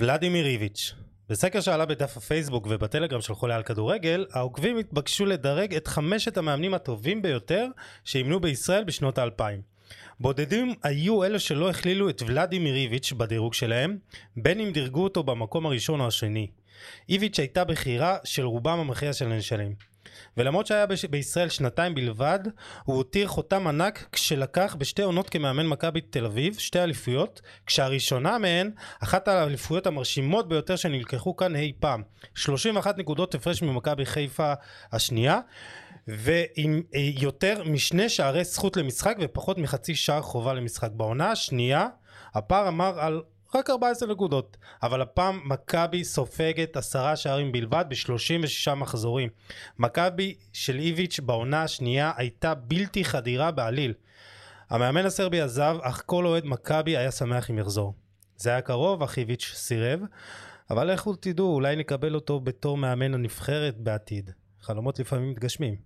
ולדימיר איביץ' בסקר שעלה בדף הפייסבוק ובטלגרם של חולה על כדורגל, העוקבים התבקשו לדרג את חמשת המאמנים הטובים ביותר שאימנו בישראל בשנות האלפיים. בודדים היו אלה שלא הכלילו את ולדימיר איביץ' בדירוג שלהם, בין אם דירגו אותו במקום הראשון או השני. איביץ' הייתה בחירה של רובם המכריע של הנשאלים. ולמרות שהיה בש... בישראל שנתיים בלבד, הוא הותיר חותם ענק כשלקח בשתי עונות כמאמן מכבי תל אביב, שתי אליפויות, כשהראשונה מהן, אחת האליפויות המרשימות ביותר שנלקחו כאן אי פעם. 31 נקודות הפרש ממכבי חיפה השנייה, ועם אה, יותר משני שערי זכות למשחק ופחות מחצי שער חובה למשחק. בעונה השנייה, הפער אמר על רק 14 נקודות, אבל הפעם מכבי סופגת עשרה שערים בלבד ב-36 מחזורים. מכבי של איביץ' בעונה השנייה הייתה בלתי חדירה בעליל. המאמן הסרבי עזב, אך כל אוהד מכבי היה שמח אם יחזור. זה היה קרוב, אך איביץ' סירב, אבל לכו תדעו, אולי נקבל אותו בתור מאמן הנבחרת בעתיד. חלומות לפעמים מתגשמים.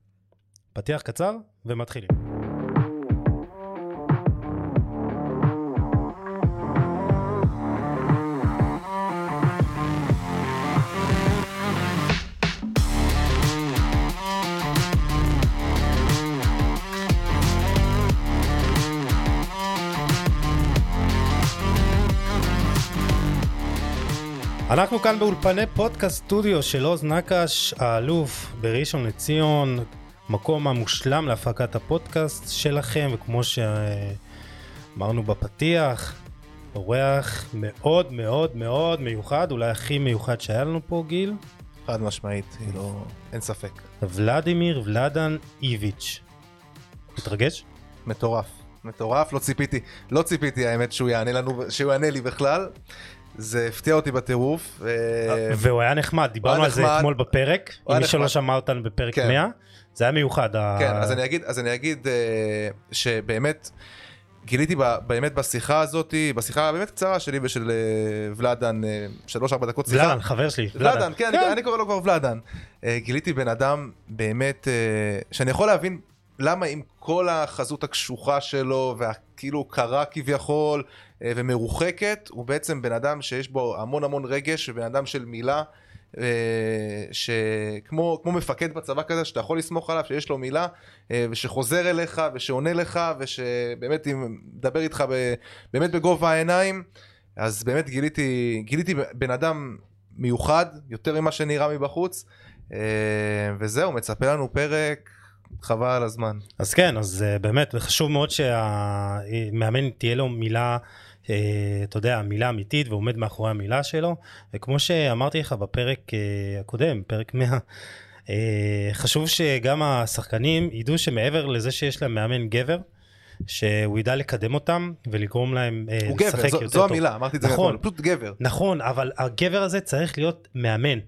פתיח קצר ומתחילים. אנחנו כאן באולפני פודקאסט סטודיו של עוז נקש, האלוף בראשון לציון, מקום המושלם להפקת הפודקאסט שלכם, וכמו שאמרנו בפתיח, אורח מאוד מאוד מאוד מיוחד, אולי הכי מיוחד שהיה לנו פה, גיל. חד משמעית, לא... אין ספק. ולדימיר ולדן איביץ'. מתרגש? מטורף. מטורף, לא ציפיתי, לא ציפיתי האמת שהוא יענה לנו, שהוא יענה לי בכלל. זה הפתיע אותי בטירוף. והוא היה נחמד, דיברנו על זה אתמול בפרק, עם מי שלא שמע אותנו בפרק 100, כן. זה היה מיוחד. כן, אז אני אגיד, אה, שבאמת, גיליתי באמת בשיחה הזאת, בשיחה הבאמת קצרה שלי ושל אה, ולאדן, אה, שלוש ארבע דקות שיחה. ולאדן, חבר שלי. ולאדן, כן, כן. אני קורא לו כבר ולאדן. גיליתי בן אדם באמת, שאני יכול להבין למה עם כל החזות הקשוחה שלו והכאילו קרה כביכול אה, ומרוחקת, הוא בעצם בן אדם שיש בו המון המון רגש ובן אדם של מילה. אה, שכמו כמו מפקד בצבא כזה שאתה יכול לסמוך עליו שיש לו מילה אה, ושחוזר אליך ושעונה לך ושבאמת מדבר איתך באמת בגובה העיניים אז באמת גיליתי גיליתי בן אדם מיוחד יותר ממה שנראה מבחוץ וזהו מצפה לנו פרק חבל על הזמן. אז כן, אז uh, באמת, חשוב מאוד שהמאמן תהיה לו מילה, אתה יודע, מילה אמיתית ועומד מאחורי המילה שלו. וכמו שאמרתי לך בפרק uh, הקודם, פרק 100, uh, חשוב שגם השחקנים ידעו שמעבר לזה שיש להם מאמן גבר, שהוא ידע לקדם אותם ולגרום להם לשחק יותר טוב. הוא גבר, זו המילה, אמרתי את זה נכון, פשוט גבר. נכון, אבל הגבר הזה צריך להיות מאמן.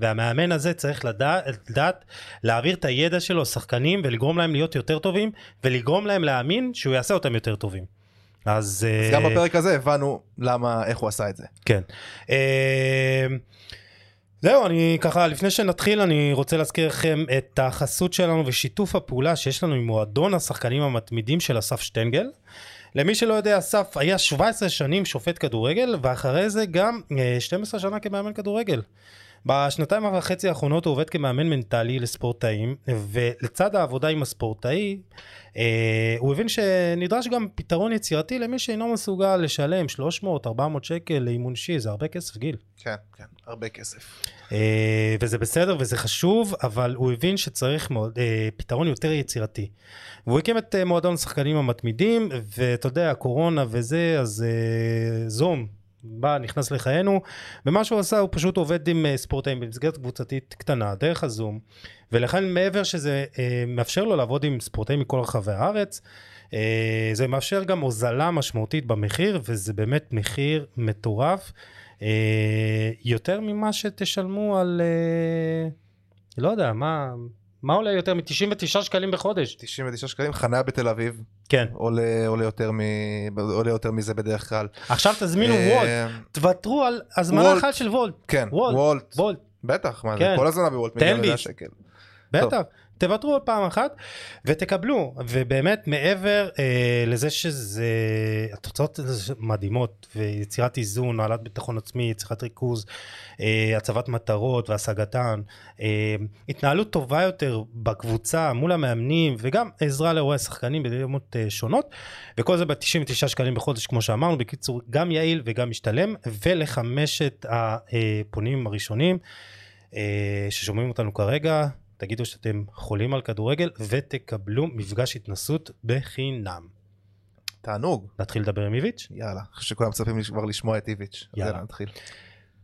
והמאמן הזה צריך לדעת, לדעת להעביר את הידע שלו לשחקנים ולגרום להם להיות יותר טובים ולגרום להם להאמין שהוא יעשה אותם יותר טובים. אז, אז uh, גם בפרק הזה הבנו למה איך הוא עשה את זה. כן. Uh, זהו אני ככה לפני שנתחיל אני רוצה להזכיר לכם את החסות שלנו ושיתוף הפעולה שיש לנו עם מועדון השחקנים המתמידים של אסף שטנגל. למי שלא יודע אסף היה 17 שנים שופט כדורגל ואחרי זה גם 12 אה, שנה כמאמן כדורגל. בשנתיים וחצי האחרונות הוא עובד כמאמן מנטלי לספורטאים, ולצד העבודה עם הספורטאי, אה, הוא הבין שנדרש גם פתרון יצירתי למי שאינו מסוגל לשלם 300-400 שקל לאימון אישי, זה הרבה כסף, גיל. כן, כן, הרבה כסף. אה, וזה בסדר וזה חשוב, אבל הוא הבין שצריך מאוד, אה, פתרון יותר יצירתי. והוא הקים את אה, מועדון השחקנים המתמידים, ואתה יודע, הקורונה וזה, אז אה, זום. בא, נכנס לחיינו, ומה שהוא עשה הוא פשוט עובד עם uh, ספורטאים במסגרת קבוצתית קטנה, דרך הזום, ולכן מעבר שזה uh, מאפשר לו לעבוד עם ספורטאים מכל רחבי הארץ, uh, זה מאפשר גם הוזלה משמעותית במחיר, וזה באמת מחיר מטורף, uh, יותר ממה שתשלמו על, uh, לא יודע, מה... מה עולה יותר מ-99 שקלים בחודש? 99 שקלים, חניה בתל אביב. כן. עולה, עולה, יותר, מ... עולה יותר מזה בדרך כלל. עכשיו תזמינו אה, וולט, תוותרו על הזמנה אחת של וולט. כן, וולט. וולט. בטח, מה כן. זה כל הזמנה בוולט, מיליון שקל. בטח. תוותרו עוד פעם אחת ותקבלו. ובאמת מעבר אה, לזה שזה התוצאות מדהימות ויצירת איזון העלאת ביטחון עצמי יצירת ריכוז אה, הצבת מטרות והשגתן אה, התנהלות טובה יותר בקבוצה מול המאמנים וגם עזרה לאירועי השחקנים ברמות אה, שונות. וכל זה ב-99 שקלים בחודש כמו שאמרנו. בקיצור גם יעיל וגם משתלם. ולחמשת הפונים הראשונים אה, ששומעים אותנו כרגע תגידו שאתם חולים על כדורגל ותקבלו מפגש התנסות בחינם. תענוג. נתחיל לדבר עם איביץ'? יאללה, אחרי שכולם מצפים כבר לשמוע את איביץ'. יאללה. נתחיל.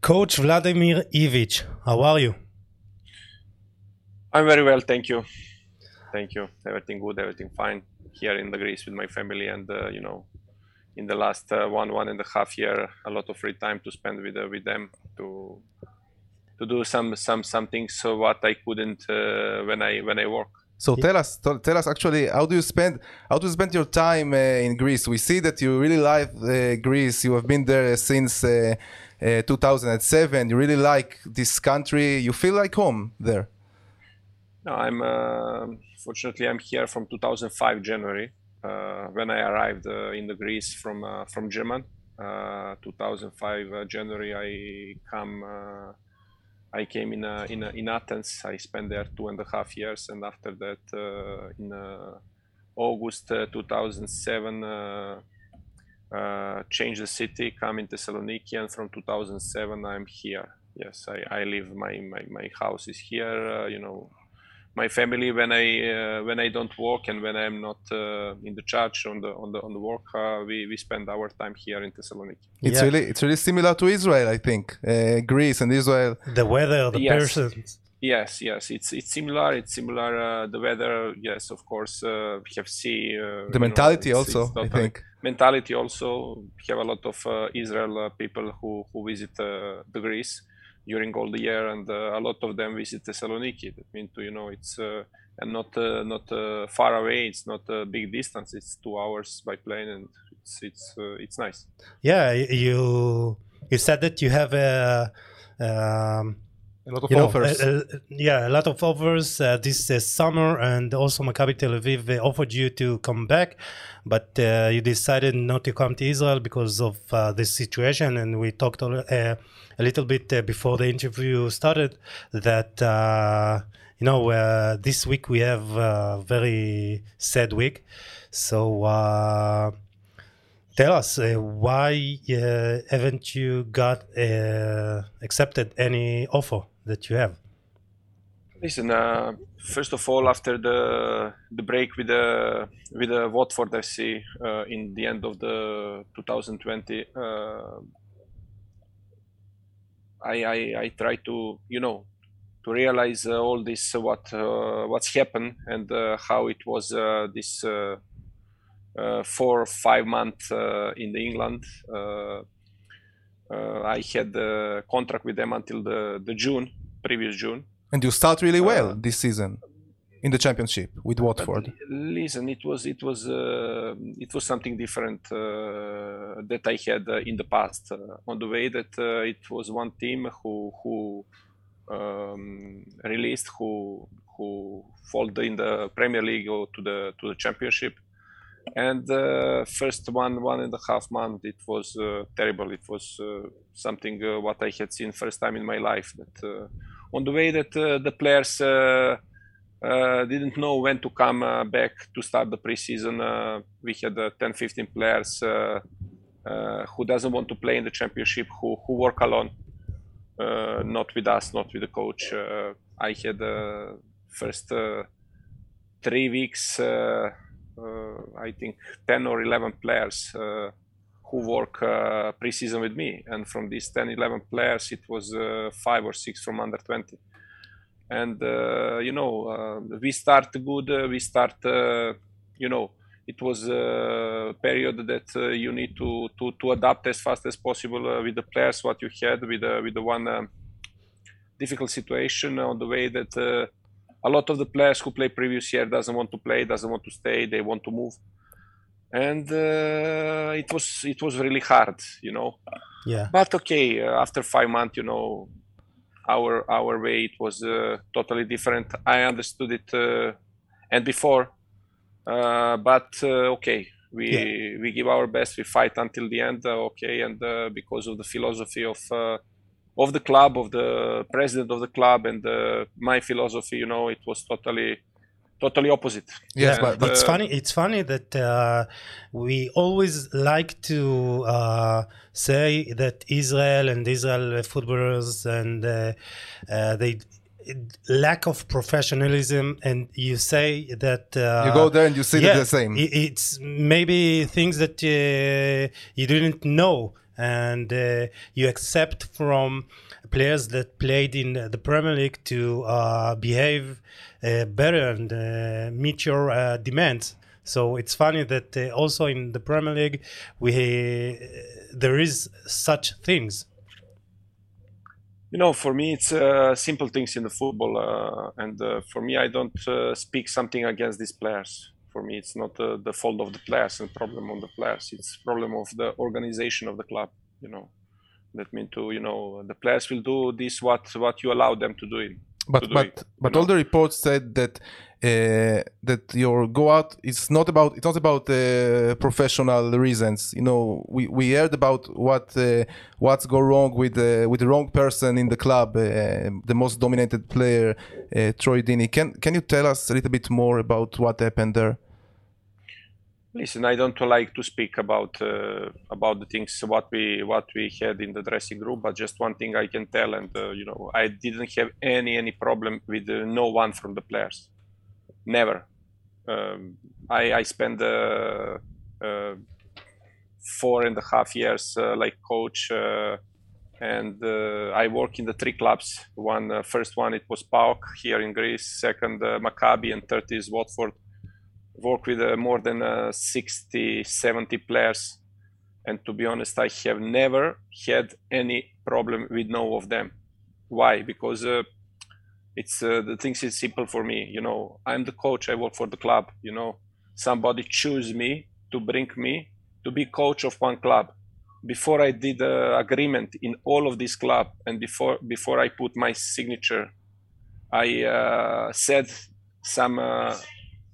Coach Vladimir Ivic, how are you? I'm very well, thank you. Thank you. Everything good, everything fine here in the Greece with my family, and uh, you know, in the last uh, one one and a half year, a lot of free time to spend with uh, with them to to do some some some things so what I couldn't uh, when I when I work. So tell us, tell, tell us actually, how do you spend, how do you spend your time uh, in Greece? We see that you really like uh, Greece. You have been there since uh, uh, 2007. You really like this country. You feel like home there. No, I'm uh, fortunately I'm here from 2005 January uh, when I arrived uh, in the Greece from uh, from German. Uh, 2005 uh, January I come uh, I came in uh, in in Athens. I spent there two and a half years, and after that uh, in uh, August uh, 2007 uh, changed the city, come in Thessaloniki, and from 2007 I'm here. Yes, I, I live. My, my my house is here. You know, my family when I uh, when I don't work and when I'm not uh, in the church on the on the on the work, uh, we we spend our time here in Thessaloniki. It's Yeah. really, it's really similar to Israel, I think. Uh, Greece and Israel. The weather, the Yes. persons. Yes, yes, it's it's similar. It's similar. Uh, the weather, yes, of course. Uh, we have sea. Uh, The you know, mentality it's- also, it's I think. Mentality also. We have a lot of uh, Israel uh, people who who visit uh, the Greece during all the year, and uh, a lot of them visit Thessaloniki. That means to you know it's uh, and not uh, not far away. It's not a big distance. It's two hours by plane, and it's it's it's nice. Yeah, you you said that you have a um, A lot of you know, offers. a- a- yeah, a lot of offers uh, this uh, summer, and also Maccabi Tel Aviv uh, offered you to come back, but uh, you decided not to come to Israel because of uh, this situation. And we talked a, uh, a little bit uh, before the interview started that uh, you know uh, this week we have a very sad week, so. Uh, Tell us uh, why uh, haven't you got uh, accepted any offer that you have? Listen, uh, first of all, after the the break with the with the Watford FC uh, in the end of the 2020, uh, I, I I try to you know to realize uh, all this uh, what uh, what's happened and how it was this four or five months in the England. Uh, I had a contract with them until the, the June, previous June. and you start really well uh, this season in the championship with Watford. listen, it was it was uh, it was something different uh, that I had uh, in the past. Uh, on the way that uh, it was one team who who um, released who who folded in the Premier League or to the to the Championship, and uh, first one one and a half month it was uh, terrible. It was uh, something uh, what I had seen first time in my life. That uh, on the way that uh, the players. Didn't know when to come back to start the preseason. We had uh, 10, 15 players who doesn't want to play in the championship, who, who work alone, not with us, not with the coach. I had first three weeks, I think 10 or 11 players uh, who work uh, preseason with me. And from these 10, 11 players, it was uh, five or six from under 20 and uh, you know uh, we start good uh, we start uh, you know it was a period that uh, you need to, to to adapt as fast as possible uh, with the players what you had with with the one um, difficult situation on the way that uh, a lot of the players who play previous year doesn't want to play doesn't want to stay they want to move and uh, it was it was really hard you know Yeah. but okay uh, after five months you know our our way it was uh, totally different. I understood it uh, and before, uh, but uh, okay, we Yeah. we give our best. We fight until the end. uh, okay, and uh, because of the philosophy of uh, of the club, of the president of the club, and uh, my philosophy, you know, it was totally totally opposite. Yes, And, but- it's uh, funny. It's funny that uh, we always like to uh, say that Israel and Israel footballers and uh, uh, they lack of professionalism, and you say that uh, you go there and you see yeah, the same. It's maybe things that uh, you didn't know, and uh, you accept from players that played in the Premier League to uh, behave uh, better and uh, meet your uh, demands. So it's funny that uh, also in the Premier League, we there is such things. you know for me it's simple things in the football and for me i don't speak something against these players for me it's not uh, the fault of the players and problem on the players. It's problem of the organization of the club you know. That mean to you know the players will do this what what you allow them to do it but to do but it, but you all the reports said that uh, that your go out is not about it's not about uh, professional reasons. You know, we, we heard about what uh, what's go wrong with uh, with the wrong person in the club, uh, the most dominated player, uh, Troy Deeney. Can can you tell us a little bit more about what happened there? listen i don't like to speak about about the things what we what we had in the dressing room but just one thing i can tell and you know i didn't have any any problem with no one from the players never. Um, i i spent uh, uh, four and a half years uh, like coach uh, and uh, I work in the three clubs. One uh, first one it was PAOK here in Greece, second Maccabi, and third is Watford. Work with more than uh, 60 70 players. And to be honest i have never had any problem with no of them. Why? Because it's uh, the things is simple for me you know. I'm the coach i work for the club you know. Somebody choose me to bring me to be coach of one club. Before i did uh, agreement in all of this club and before before i put my signature i uh, said some uh,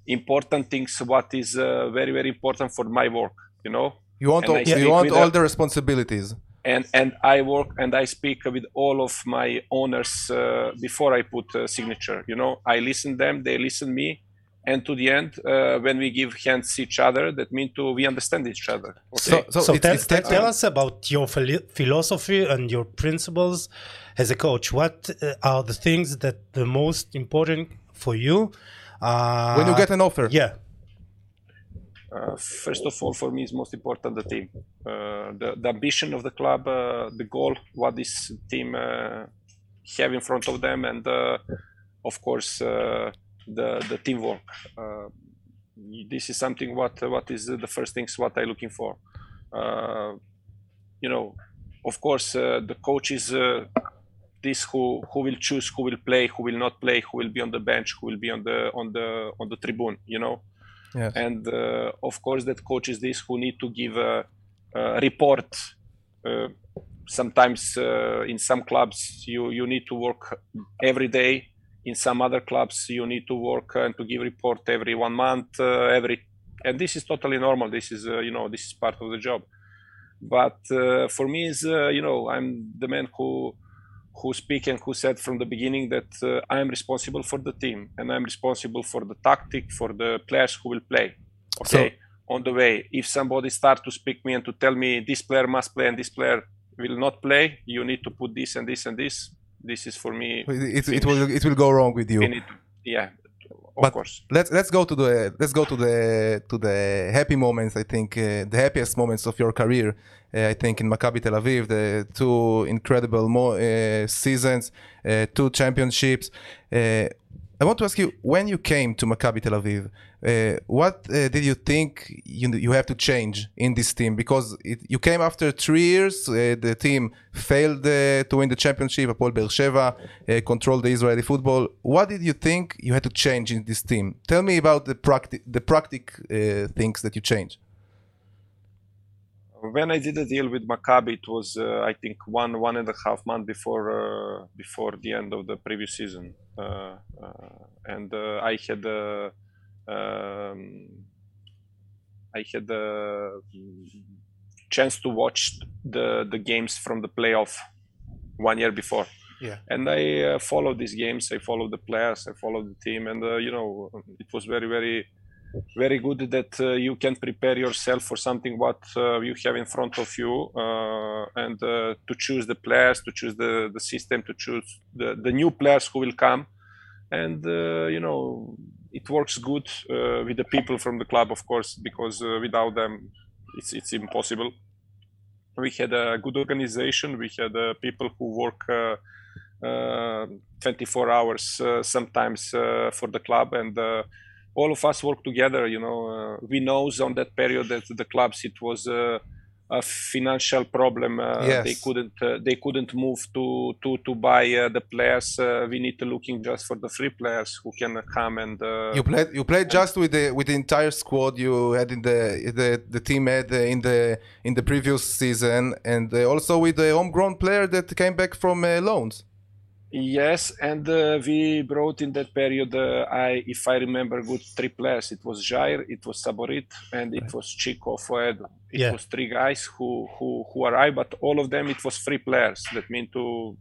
important things what is uh, very very important for my work you know. You want all, you want all the responsibilities. And and i work and i speak with all of my owners uh, before i put uh, signature you know i listen them they listen me and to the end uh, when we give hands each other that mean to we understand each other okay So, so, So, it's, tell, it's tell- tell us about your philosophy and your principles as a coach. What uh, are the things that the most important for you? Uh, when you get an offer. yeah, uh, first of all, for me, is most important the team, uh, the, the ambition of the club, uh, the goal, what this team uh, have in front of them, and uh, of course the the teamwork. This is something what what is the first things what I looking for. You know, of course, the coach is this who who will choose who will play, who will not play, who will be on the bench, who will be on the on the on the tribune. You know Yes. and uh, of course that coaches this who need to give a, a report uh, sometimes uh, in some clubs you you need to work every day. In some other clubs you need to work and to give report every one month every and this is totally normal. This is uh, you know this is part of the job. But uh, for me is uh, you know i'm the man who who speak and who said from the beginning that uh, I am responsible for the team and I'm responsible for the tactic for the players who will play. Okay. On the way, if somebody start to speak me and to tell me this player must play and this player will not play, you need to put this and this and this. This is for me. It, it will it will go wrong with you. yeah, of But course. let's let's go to the let's go to the to the happy moments. I think uh, the happiest moments of your career. Uh, I think in Maccabi Tel Aviv, the two incredible mo- uh, seasons, uh, two championships. Uh, I want to ask you when you came to Maccabi Tel Aviv, uh, what uh, did you think you you have to change in this team? Because it, you came after three years, uh, the team failed uh, to win the championship. Hapoel Beer Sheva uh, controlled the Israeli football. What did you think you had to change in this team? Tell me about the practic the practic uh, things that you changed. when I did the deal with Maccabi, it was I think one one and a half month before before the end of the previous season, and I had um, I had the chance to watch the the games from the playoff one year before. Yeah. And I uh, followed these games. I followed the players. I followed the team, and you know, it was very very very good that uh, you can prepare yourself for something what uh, you have in front of you uh, and to choose the players to choose the, the system to choose the, the new players who will come and you know it works good with the people from the club of course because without them it's, it's impossible we had a good organization we had uh, people who work uh, uh, 24 hours sometimes for the club and all of us work together. You know, uh, we know on that period that the clubs it was uh, a financial problem. Uh, yes. They couldn't uh, they couldn't move to to to buy uh, the players. Uh, we need to looking just for the free players who can come and. you played you played just with the with the entire squad you had in the the the team had in the in the previous season and also with the homegrown player that came back from loans. Yes, and uh, we brought in that period, uh, I, if I remember good, three players. It was Jair, it was Saborit, and it was Chiko Ofoedu. It yeah. was three guys who, who who arrived, but all of them it was free players. That means to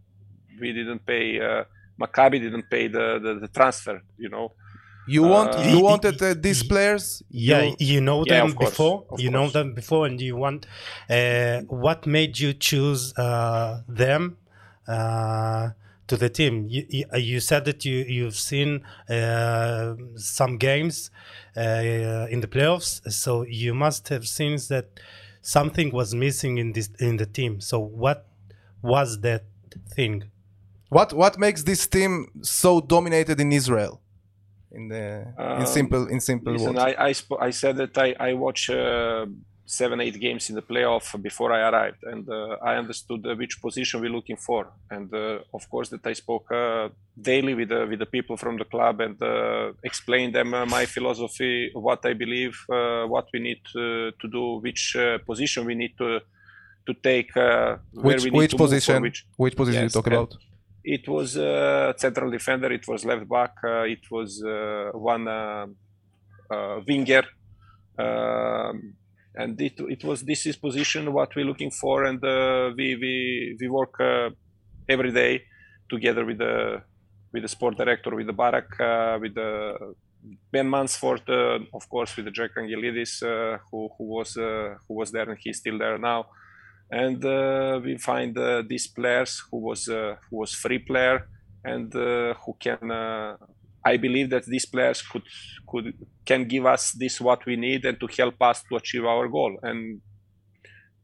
we didn't pay. Uh, Maccabi didn't pay the, the, the transfer. You know. You want uh, you wanted uh, these players? Yeah, you, you know them yeah, before. You know them before, and you want. Uh, what made you choose uh, them? To the team. You, you said that you you've seen uh, some games uh, in the playoffs, so you must have seen that something was missing in this in the team. So what was that thing? What what makes this team so dominated in Israel? In the in um, simple in simple listen, words. I I, I said that I I watch. Uh, seven eight games in the playoff before I arrived, and uh, I understood uh, which position we're looking for, and uh, of course that I spoke uh, daily with the with the people from the club and uh, explained them uh, my philosophy, what I believe, what we need to, to do, which position we need to to take, which, which position, which, which position yes, you talk about. It was a central defender. It was left back. it was one winger. Um, and it, it was this is position what we're looking for and uh, we, we we work uh, every day together with the with the sport director with the barak uh, with the ben mansford uh, of course with the jack angelidis uh, who, who was uh, who was there and he's still there now. And we find these players who was who was free player and who can I believe that these players could could can give us this what we need and to help us to achieve our goal. And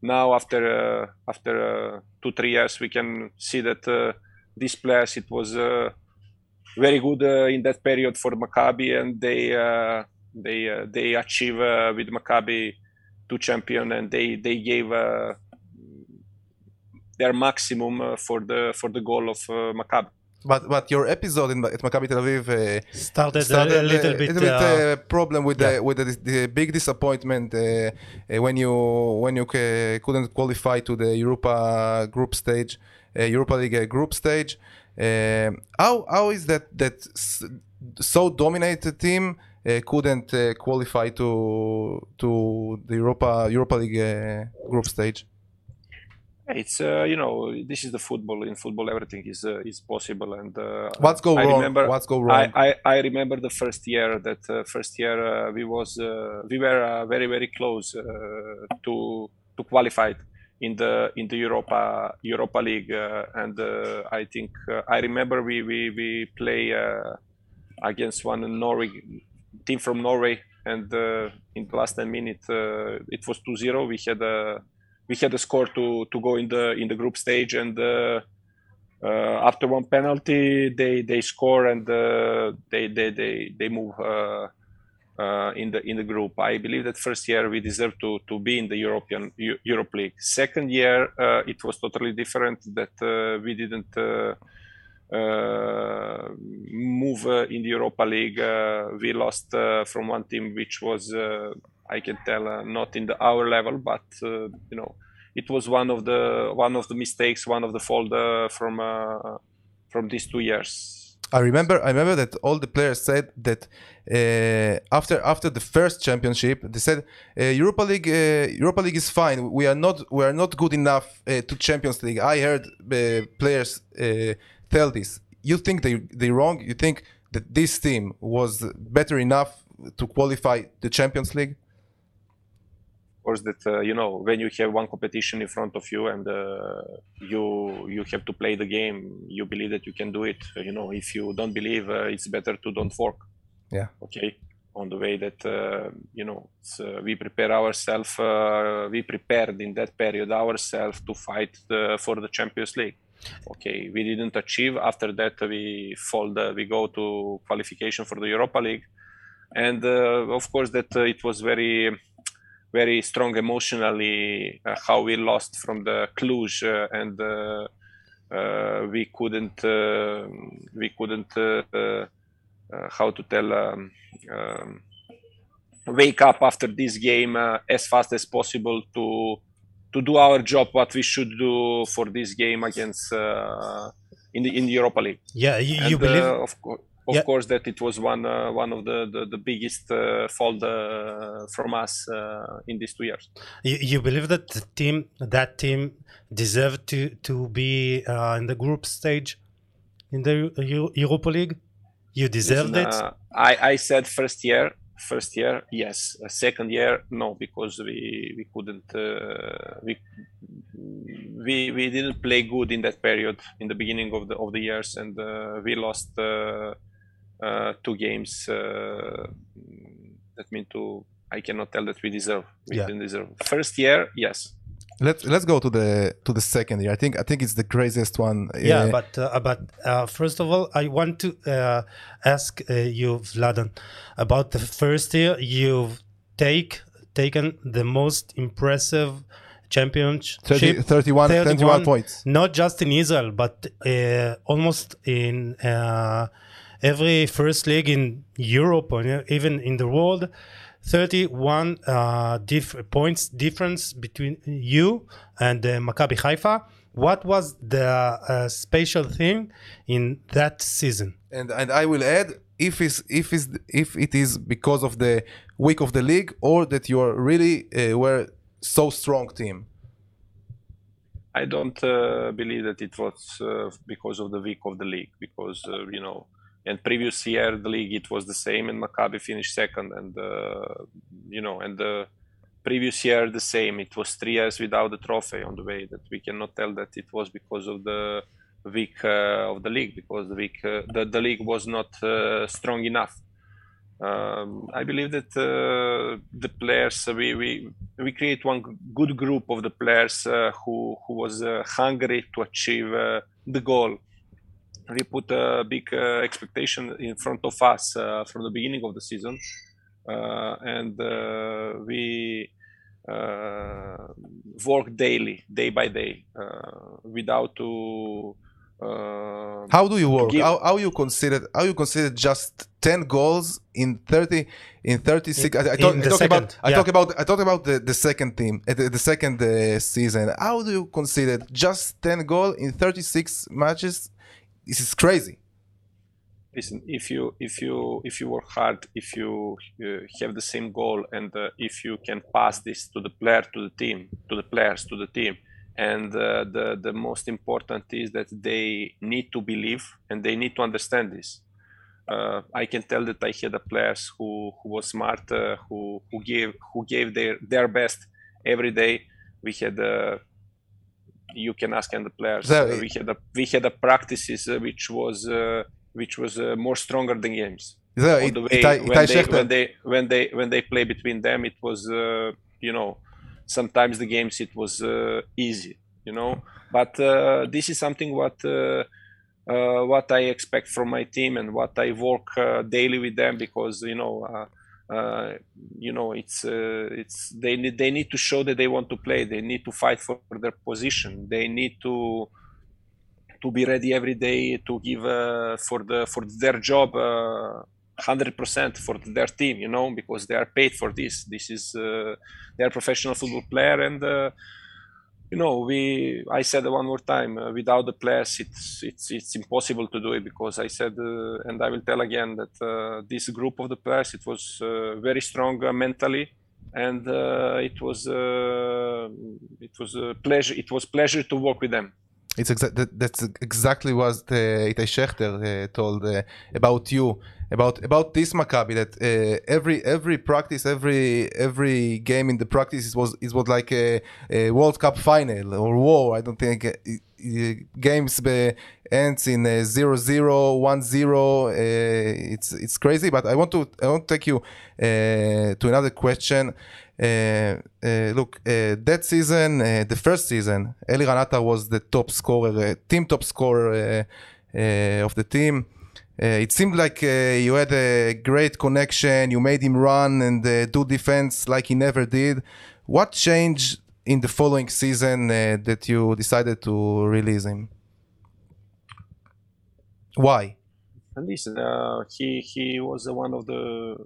now after uh, after uh, two three years, we can see that uh, these players it was uh, very good uh, in that period for Maccabi, and they uh, they they achieve with Maccabi two champion, and they they gave their maximum for the for the goal of Maccabi. But but your episode in, at Maccabi Tel Aviv uh, started, started, a, little bit, little bit uh, uh, problem with yeah. the with the, the big disappointment uh, uh when you when you couldn't qualify to the Europa group stage, uh, Europa League group stage. how how is that that so dominated team couldn't qualify to to the Europa Europa League group stage? It's uh, you know this is the football. In football, everything is uh, is possible. And uh, what's go I wrong? Remember, what's go wrong? I, I, I remember the first year that uh, first year uh, we was uh, we were very very close to to qualify in the in the Europa Europa League. and I think I remember we we we play against one Norway team from Norway, and in the last ten minutes it was 2-0. We had a we had a score to to go in the in the group stage and uh, uh, after one penalty they they score and uh, they they they they move uh, uh, in the in the group. I believe that first year we deserved to to be in the european U- europe league. Second year uh, it was totally different that we didn't move in the europa league. We lost from one team which was I can tell uh, not in the our level, but uh, you know, it was one of the one of the mistakes, one of the fault from uh, from these two years. I remember. I remember that all the players said that uh, after after the first championship, they said uh, Europa League Europa League is fine. We are not we are not good enough to Champions League. I heard players tell this. You think they they wrong? You think that this team was better enough to qualify the Champions League? Course that uh, you know when you have one competition in front of you and uh, you you have to play the game you believe that you can do it. You know if you don't believe uh, it's better to don't fork. Yeah. okay? On the way that uh, you know uh, we prepare ourselves uh, we prepared in that period ourselves to fight the, for the champions league. Okay? We didn't achieve. After that we fold we go to qualification for the europa league. And uh, of course that uh, it was very very strong emotionally uh, how we lost from the Cluj uh, and uh, uh, we couldn't uh, we couldn't uh, how to tell um, um, wake up after this game uh, as fast as possible to to do our job what we should do for this game against uh, in the in the Europa League. Yeah, you, you believe uh, of, co- of Yeah. course that it was one uh, one of the the, the biggest uh, fault uh, from us uh, in these two years. you, you believe that the team that team deserved to to be uh, in the group stage in the Eu- Europa League? You deserved Listen, it. uh, I I said first year, first year, yes. Uh, second year, no, because we we couldn't uh, we we we didn't play good in that period in the beginning of the of the years, and uh, we lost two games. Uh, that mean to I cannot tell that we deserve. We Yeah. didn't deserve. First year, yes. Let's let's go to the to the second year. I think I think it's the craziest one. yeah, Uh, but uh, but uh, first of all, I want to uh, ask uh, you, Vladan, about the first year you've take taken the most impressive championship 30, 31, 31 points. not just in Israel, but uh, almost in uh, every first league in Europe or even in the world. 31 uh, diff- points difference between you and uh, Maccabi Haifa. What was the uh, special thing in that season? And and I will add if is if is if it is because of the week of the league or that you are really uh, were so strong team. I don't uh, believe that it was uh, because of the week of the league, because uh, you know, and previous year the league it was the same, and Maccabi finished second, and uh, you know, and the previous year the same. It was three years without the trophy on the way. That we cannot tell that it was because of the week uh, of the league, because the week uh, the the league was not uh, strong enough. Um, I believe that uh, the players uh, we, we we create one good group of the players who who was hungry to achieve the goal. We put a big uh, expectation in front of us uh, from the beginning of the season, uh, and uh, we uh, work daily, day by day, uh, without to. Uh, How do you work? Give- How, how you consider how you consider just 10 goals in 30 in 36 I, I talk, I the talk about second, I yeah. talk about I talk about the, the second team the, the second uh, season. How do you consider just 10 goal in 36 matches? This is crazy. listen if you if you if you work hard if you uh, have the same goal and uh, if you can pass this to the player to the team to the players to the team and uh, the the most important is that they need to believe and they need to understand this uh, I can tell that I had a players who who was smart uh, who who gave who gave their their best every day we had uh, you can ask and the players. So, uh, we had a, we had a practices uh, which was uh, which was more stronger than games. So it, the way, it, it, when, they, when, they, when they when they play between them, it was you know sometimes the games it was easy, you know. But this is something what. Uh, what I expect from my team and what I work uh, daily with them because you know uh, uh, you know it's uh, it's they need they need to show that they want to play they need to fight for their position they need to to be ready every day to give uh, for the for their job uh, 100% for their team, you know, because they are paid for this. This is uh, they are professional football player, and uh, you know, we. I said one more time, uh, without the players, it's it's it's impossible to do it because I said, uh, and I will tell again that uh, this group of the players, it was uh, very strong mentally, and it was it was a pleasure. It was pleasure to work with them. It's that, that's exactly what uh, Itai uh, told uh, about you about about this Maccabi that uh, every every practice every every game in the practice was it was like a, a World Cup final or war. I don't think uh, games ends in uh, 0 0 1 0 uh, it's it's crazy. But I want to I want to take you uh, to another question Uh, uh, look, uh, that season, uh, the first season, Eliran Attar was the top scorer, team top scorer of the team. it seemed like you had a great connection. You made him run and do defense like he never did. What changed in the following season that you decided to release him? Why? listen, uh, he he was one of the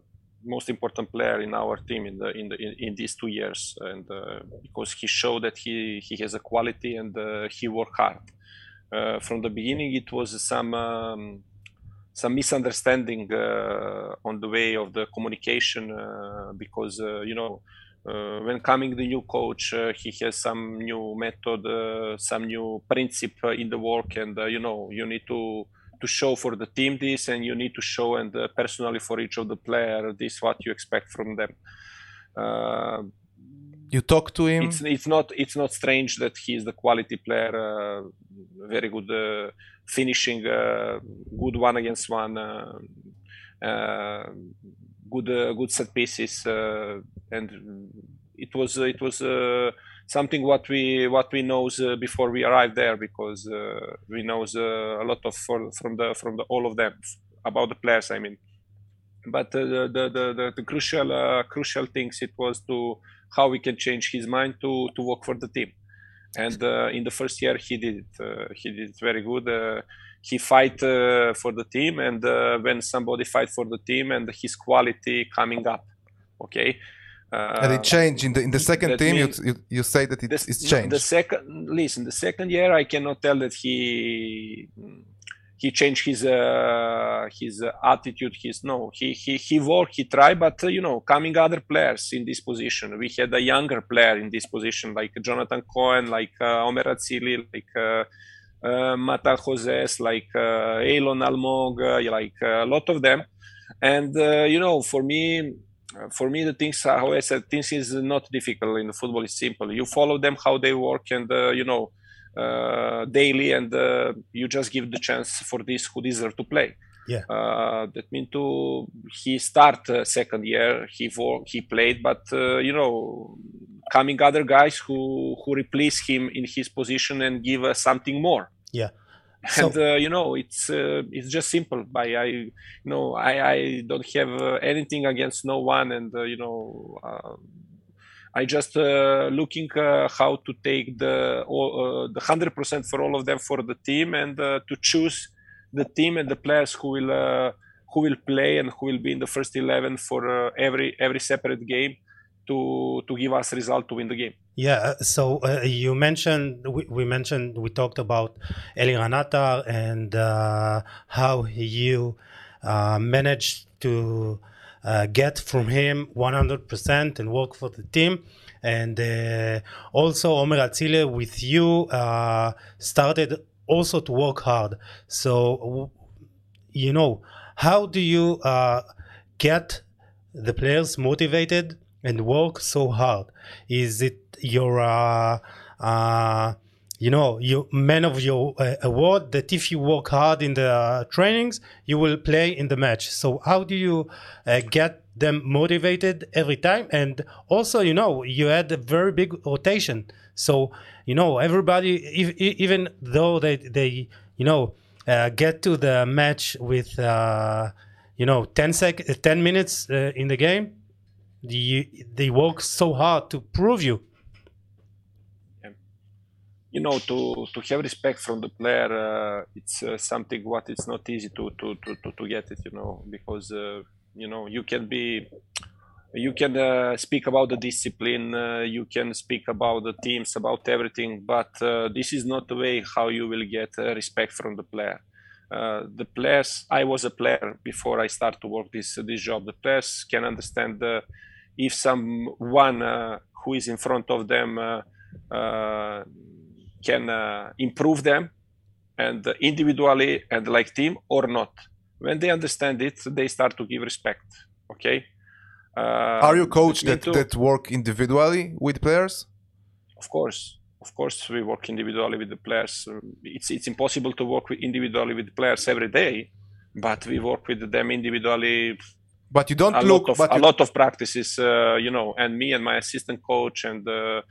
most important player in our team in the in the in, in these two years, and uh, because he showed that he he has a quality and uh, he worked hard. Uh, from the beginning, it was some um, some misunderstanding uh, on the way of the communication uh, because uh, you know. when coming the new coach, he has some new method, some new principle in the work, and you know you need to to show for the team this and you need to show and uh, personally for each of the player this what you expect from them. Uh, you talk to him? it's, it's not it's not strange that he's the quality player uh, very good uh, finishing uh, good one against one uh, good good set pieces and it was it was something what we what we knows uh, before we arrive there because uh, we knows uh, a lot of for, from the from the all of them about the players I mean. But uh, the, the, the, the crucial uh, crucial things it was to how we can change his mind to to work for the team. And uh, in the first year he did it he did it very good. He fight for the team and when somebody fight for the team and his quality coming up okay uh, and it changed in the in the second team. You, you, you say that it's, the, it's changed. The second, listen, the second year I cannot tell that he he changed his uh, his attitude. His no, he he he worked, he tried, but uh, you know, coming other players in this position. We had a younger player in this position, like Jonathan Cohen, like uh, Omer Atzili, like. Uh, uh, Matan Hozez, like uh, Eylon Almog, uh, like uh, a lot of them, and uh, you know, for me, uh, for me the things how i said things is not difficult in the football is simple. You follow them how they work and uh, you know uh, daily and uh, you just give the chance for this who deserve to play. Yeah. Uh, that mean to he start uh, second year he work, he played but you know coming other guys who who replace him in his position and give something more. Yeah and uh, you know it's uh, it's just simple. By i you know i i don't have uh, anything against no one. And uh, you know um, i just uh, looking how to take the the 100% for all of them for the team and to choose the team and the players who will who will play and who will be in the first 11 for every every separate game to to give us result to win the game yeah, uh, so uh, you mentioned we, we, mentioned we talked about Eliran Attar and uh, how you uh, managed to uh, get from him 100% and work for the team. And uh, also Omer Atzili with you started also to work hard. So you know how do you get the players motivated and work so hard? Is it your uh, uh, you know you man of your uh, award that if you work hard in the trainings you will play in the match. So how do you uh, get them motivated every time? And also you know you had a very big rotation. So you know everybody if, even though they they you know uh, get to the match with uh, you know 10 sec 10 minutes in the game they, they work so hard to prove you. You know, to to have respect from the player, uh, it's uh, something what it's not easy to to to to, to get it, you know, because uh, you know you can be you can uh, speak about the discipline uh, you can speak about the teams about everything but uh, this is not the way how you will get respect from the player. Uh, the players i was a player before i start to work this this job. The players can understand uh, if someone uh, who is in front of them uh, uh, can improve them and individually and like team or not when they understand it they start to give respect okay uh, Are you coach that, that work individually with players? Of course, of course, we work individually with the players. It's it's impossible to work with individually with players every day, but we work with them individually. But you don't a look. Lot of, but a lot of practices, uh, you know, and me and my assistant coach and uh,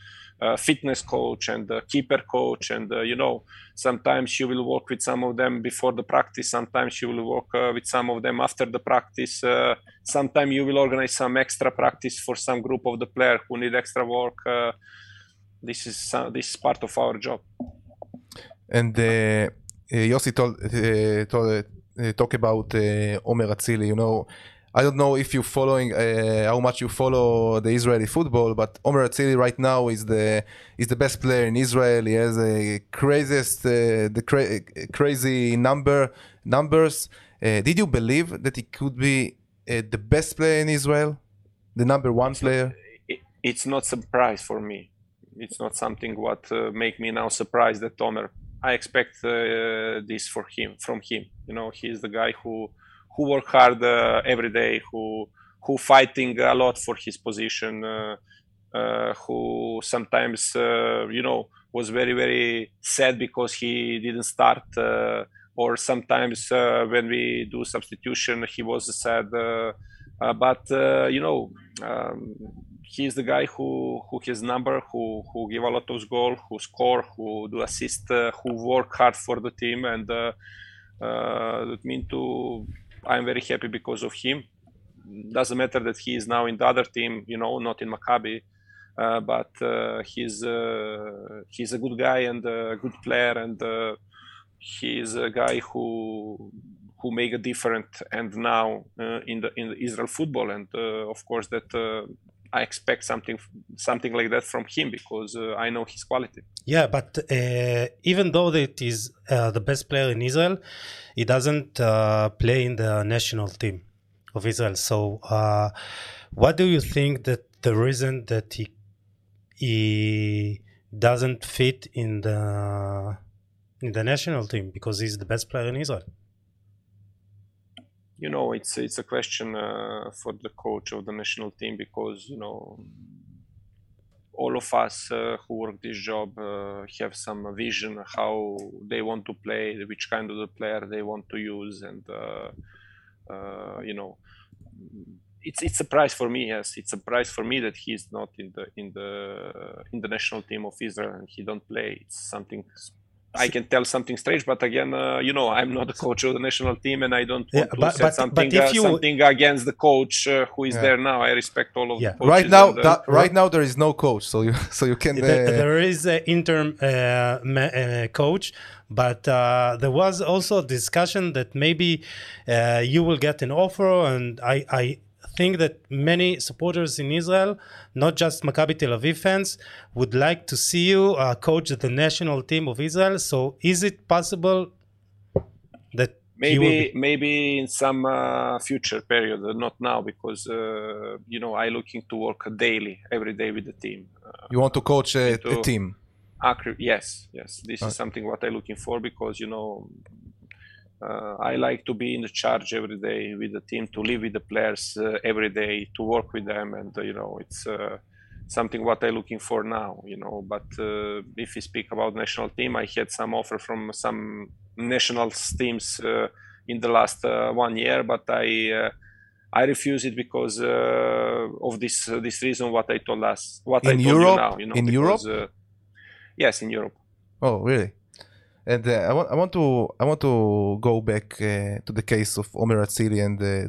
uh, fitness coach and the keeper coach and uh, you know sometimes you will work with some of them before the practice sometimes you will work uh, with some of them after the practice uh, sometimes you will organize some extra practice for some group of the player who need extra work uh, this is uh, this is part of our job and uh, Yossi told, told talk about Omer Atzili you know I don't know if you're following uh, how much you follow the Israeli football, but Omer Atzili right now is the is the best player in Israel. He has the craziest uh, the cra- crazy number numbers. Uh, did you believe that he could be uh, the best player in Israel, the number one it's player? Not, it, it's not surprise for me. It's not something what uh, make me now surprised that Omer. I expect uh, this for him from him. You know, he's the guy who who work hard uh, every day, who who fighting a lot for his position, uh, uh, who sometimes you know was very very sad because he didn't start or sometimes uh, when we do substitution he was sad uh, uh, but you know um, he's the guy who who has number who who give a lot of goal who score who do assist who work hard for the team and that mean to I'm very happy because of him. Doesn't matter that he is now in the other team, you know, not in Maccabi, uh, but uh, he's uh, he's a good guy and a good player, and uh, he's a guy who who make a difference and now uh, in the in the Israel football, and uh, of course that I expect something something like that from him because uh, I know his quality. Yeah, but uh, even though that is uh, the best player in Israel, he doesn't uh, play in the national team of Israel. So, uh, what do you think that the reason that he he doesn't fit in the in the national team because he's the best player in Israel? You know it's it's a question uh, for the coach of the national team because you know all of us uh, who work this job uh, have some vision how they want to play which kind of the player they want to use and uh, uh, you know it's it's a prize for me yes. It's a prize for me that he's not in the in the in the national team of israel and he don't play. It's something I can tell something strange, but again, uh, you know, I'm not the coach of the national team, and I don't want yeah, to but, say but, something, but uh, you... something against the coach uh, who is yeah. there now. I respect all of yeah. the Right now, and, that, right now there is no coach, so you so you can. There, uh, there is an interim uh, uh, coach, but there was also a discussion that maybe you will get an offer, and I I think that many supporters in Israel, not just Maccabi Tel Aviv fans, would like to see you uh, coach the national team of Israel. So, is it possible that maybe maybe in some uh, future period, uh, not now, because uh, you know I looking to work daily, every day with the team. Uh, you want to coach a, to, a team? yes, yes. This is something what I'm looking for because you know uh, I like to be in the charge every day with the team, to live with the players uh, every day, to work with them, and uh, you know it's uh, something what I'm looking for now. You know, but uh, if we speak about national team, I had some offer from some national teams uh, in the last one year, but I. I refuse it because of this this reason. What I told us, what in I told Europe? you now, you know, in because, Europe, yes, in Europe. Oh, really? And uh, I want I want to I want to go back uh, to the case of Omer Atzili and uh,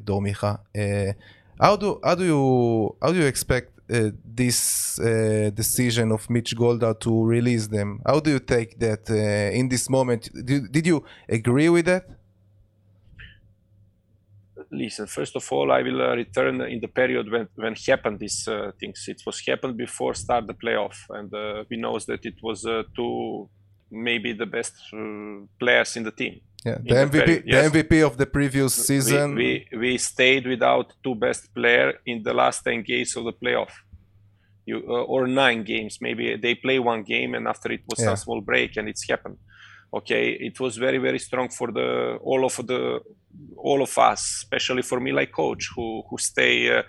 Uh, how do how do you how do you expect uh, this uh, decision of Mitch Goldhar to release them? How do you take that uh, in this moment? Did, did you agree with that? listen first of all i will return in the period when when happened these things it was happened before start the playoff and we knows that it was two maybe the best uh, players in the team Yeah, the the MVP, period, yes. the MVP of the previous season. we, we we stayed without two best player in the last 10 games of the playoff you uh, or nine games maybe they play one game and after it was Yeah. some small break and it's happened okay it was very very strong for the all of the all of us especially for me like coach who who stay uh,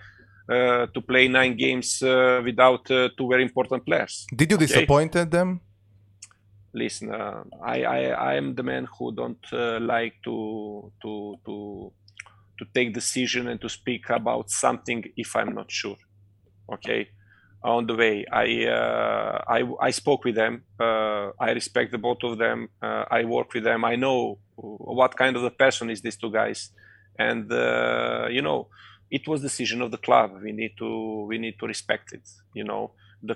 uh, to play nine games uh, without uh, two very important players Did you disappointed them? Listen uh, i i i am the man who don't uh, like to to to to take decision and to speak about something if i'm not sure okay? On the way i uh, i i spoke with them uh, i respect the both of them uh, i work with them i know what kind of a person is these two guys. And uh, you know it was decision of the club. We need to we need to respect it you know? The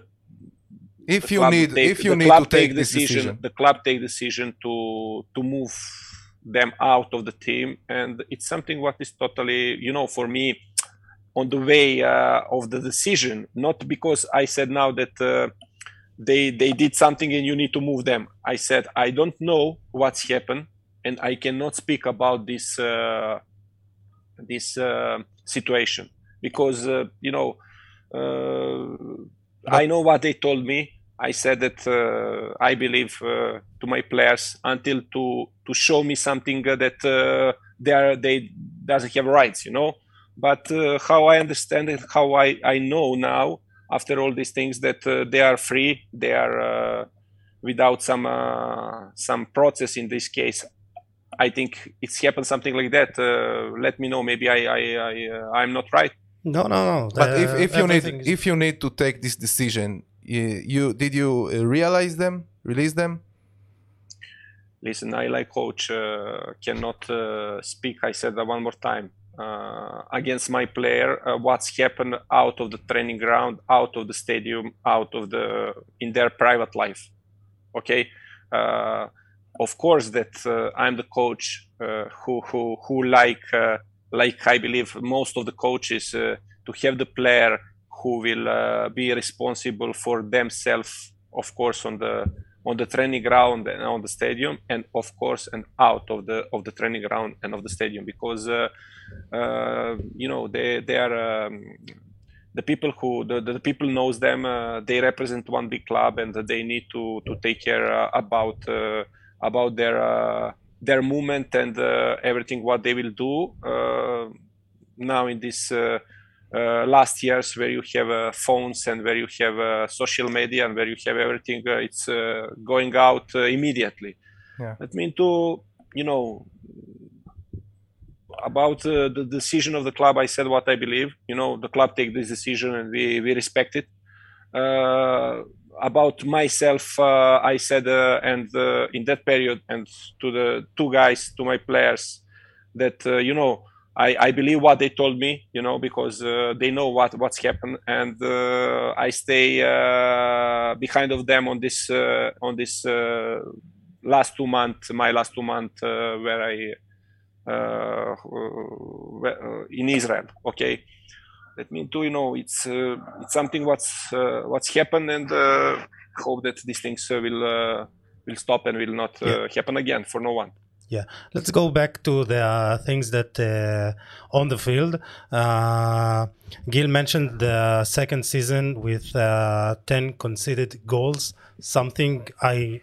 If you need, take- if you need to take this decision, decision, the club take decision to to move them out of the team, and it's something what is totally, you know, for me, on the way uh, of the decision, not because I said now that uh, they they did something and you need to move them. I said I don't know what's happened, and I cannot speak about this uh, this uh, situation because uh, you know. Uh, I know what they told me. I said that uh, I believe uh, to my players until to to show me something uh, that uh, they are they doesn't have rights, you know. But uh, how I understand it, how I I know now after all these things that uh, they are free, they are uh, without some uh, some process in this case. I think it's happened something like that. Uh, let me know. Maybe I I, I uh, I'm not right. No, no, no. but if, if you need is- if you need to take this decision, you, did you uh, realize them, release them? listen i like coach uh, cannot uh, speak i said that one more time uh, against my player uh, what's happened out of the training ground out of the stadium out of the in their private life okay uh, of course that i'm the coach who who who like like i believe most of the coaches to have the player who will uh, be responsible for themselves of course on the on the training ground and on the stadium and of course and out of the of the training ground and of the stadium. Because uh, uh, you know they they are um, the people who the, the people knows them uh, they represent one big club and they need to to take care uh, about uh, about their their movement and everything what they will do. Now in this uh, uh, last years where you have uh, phones and where you have uh, social media and where you have everything uh, it's uh, going out uh, immediately. Yeah. that mean to you know about uh, the decision of the club i said what i believe. You know the club take this decision and we we respect it. Uh, about myself uh, i said uh, and uh, in that period and to the two guys to my players that uh, you know I, I believe what they told me you know because uh, they know what what's happened and uh, i stay uh, behind of them on this uh, on this uh, last two months my last two months uh, where i uh, uh, in israel okay let me too you know it's uh, it's something what's uh, what's happened and uh, hope that these things uh, will uh, will stop and will not uh, Yeah. happen again for no one Yeah, let's go back to the uh, things that uh, on the field. Uh, Gil mentioned the second season with uh, 10 conceded goals, something I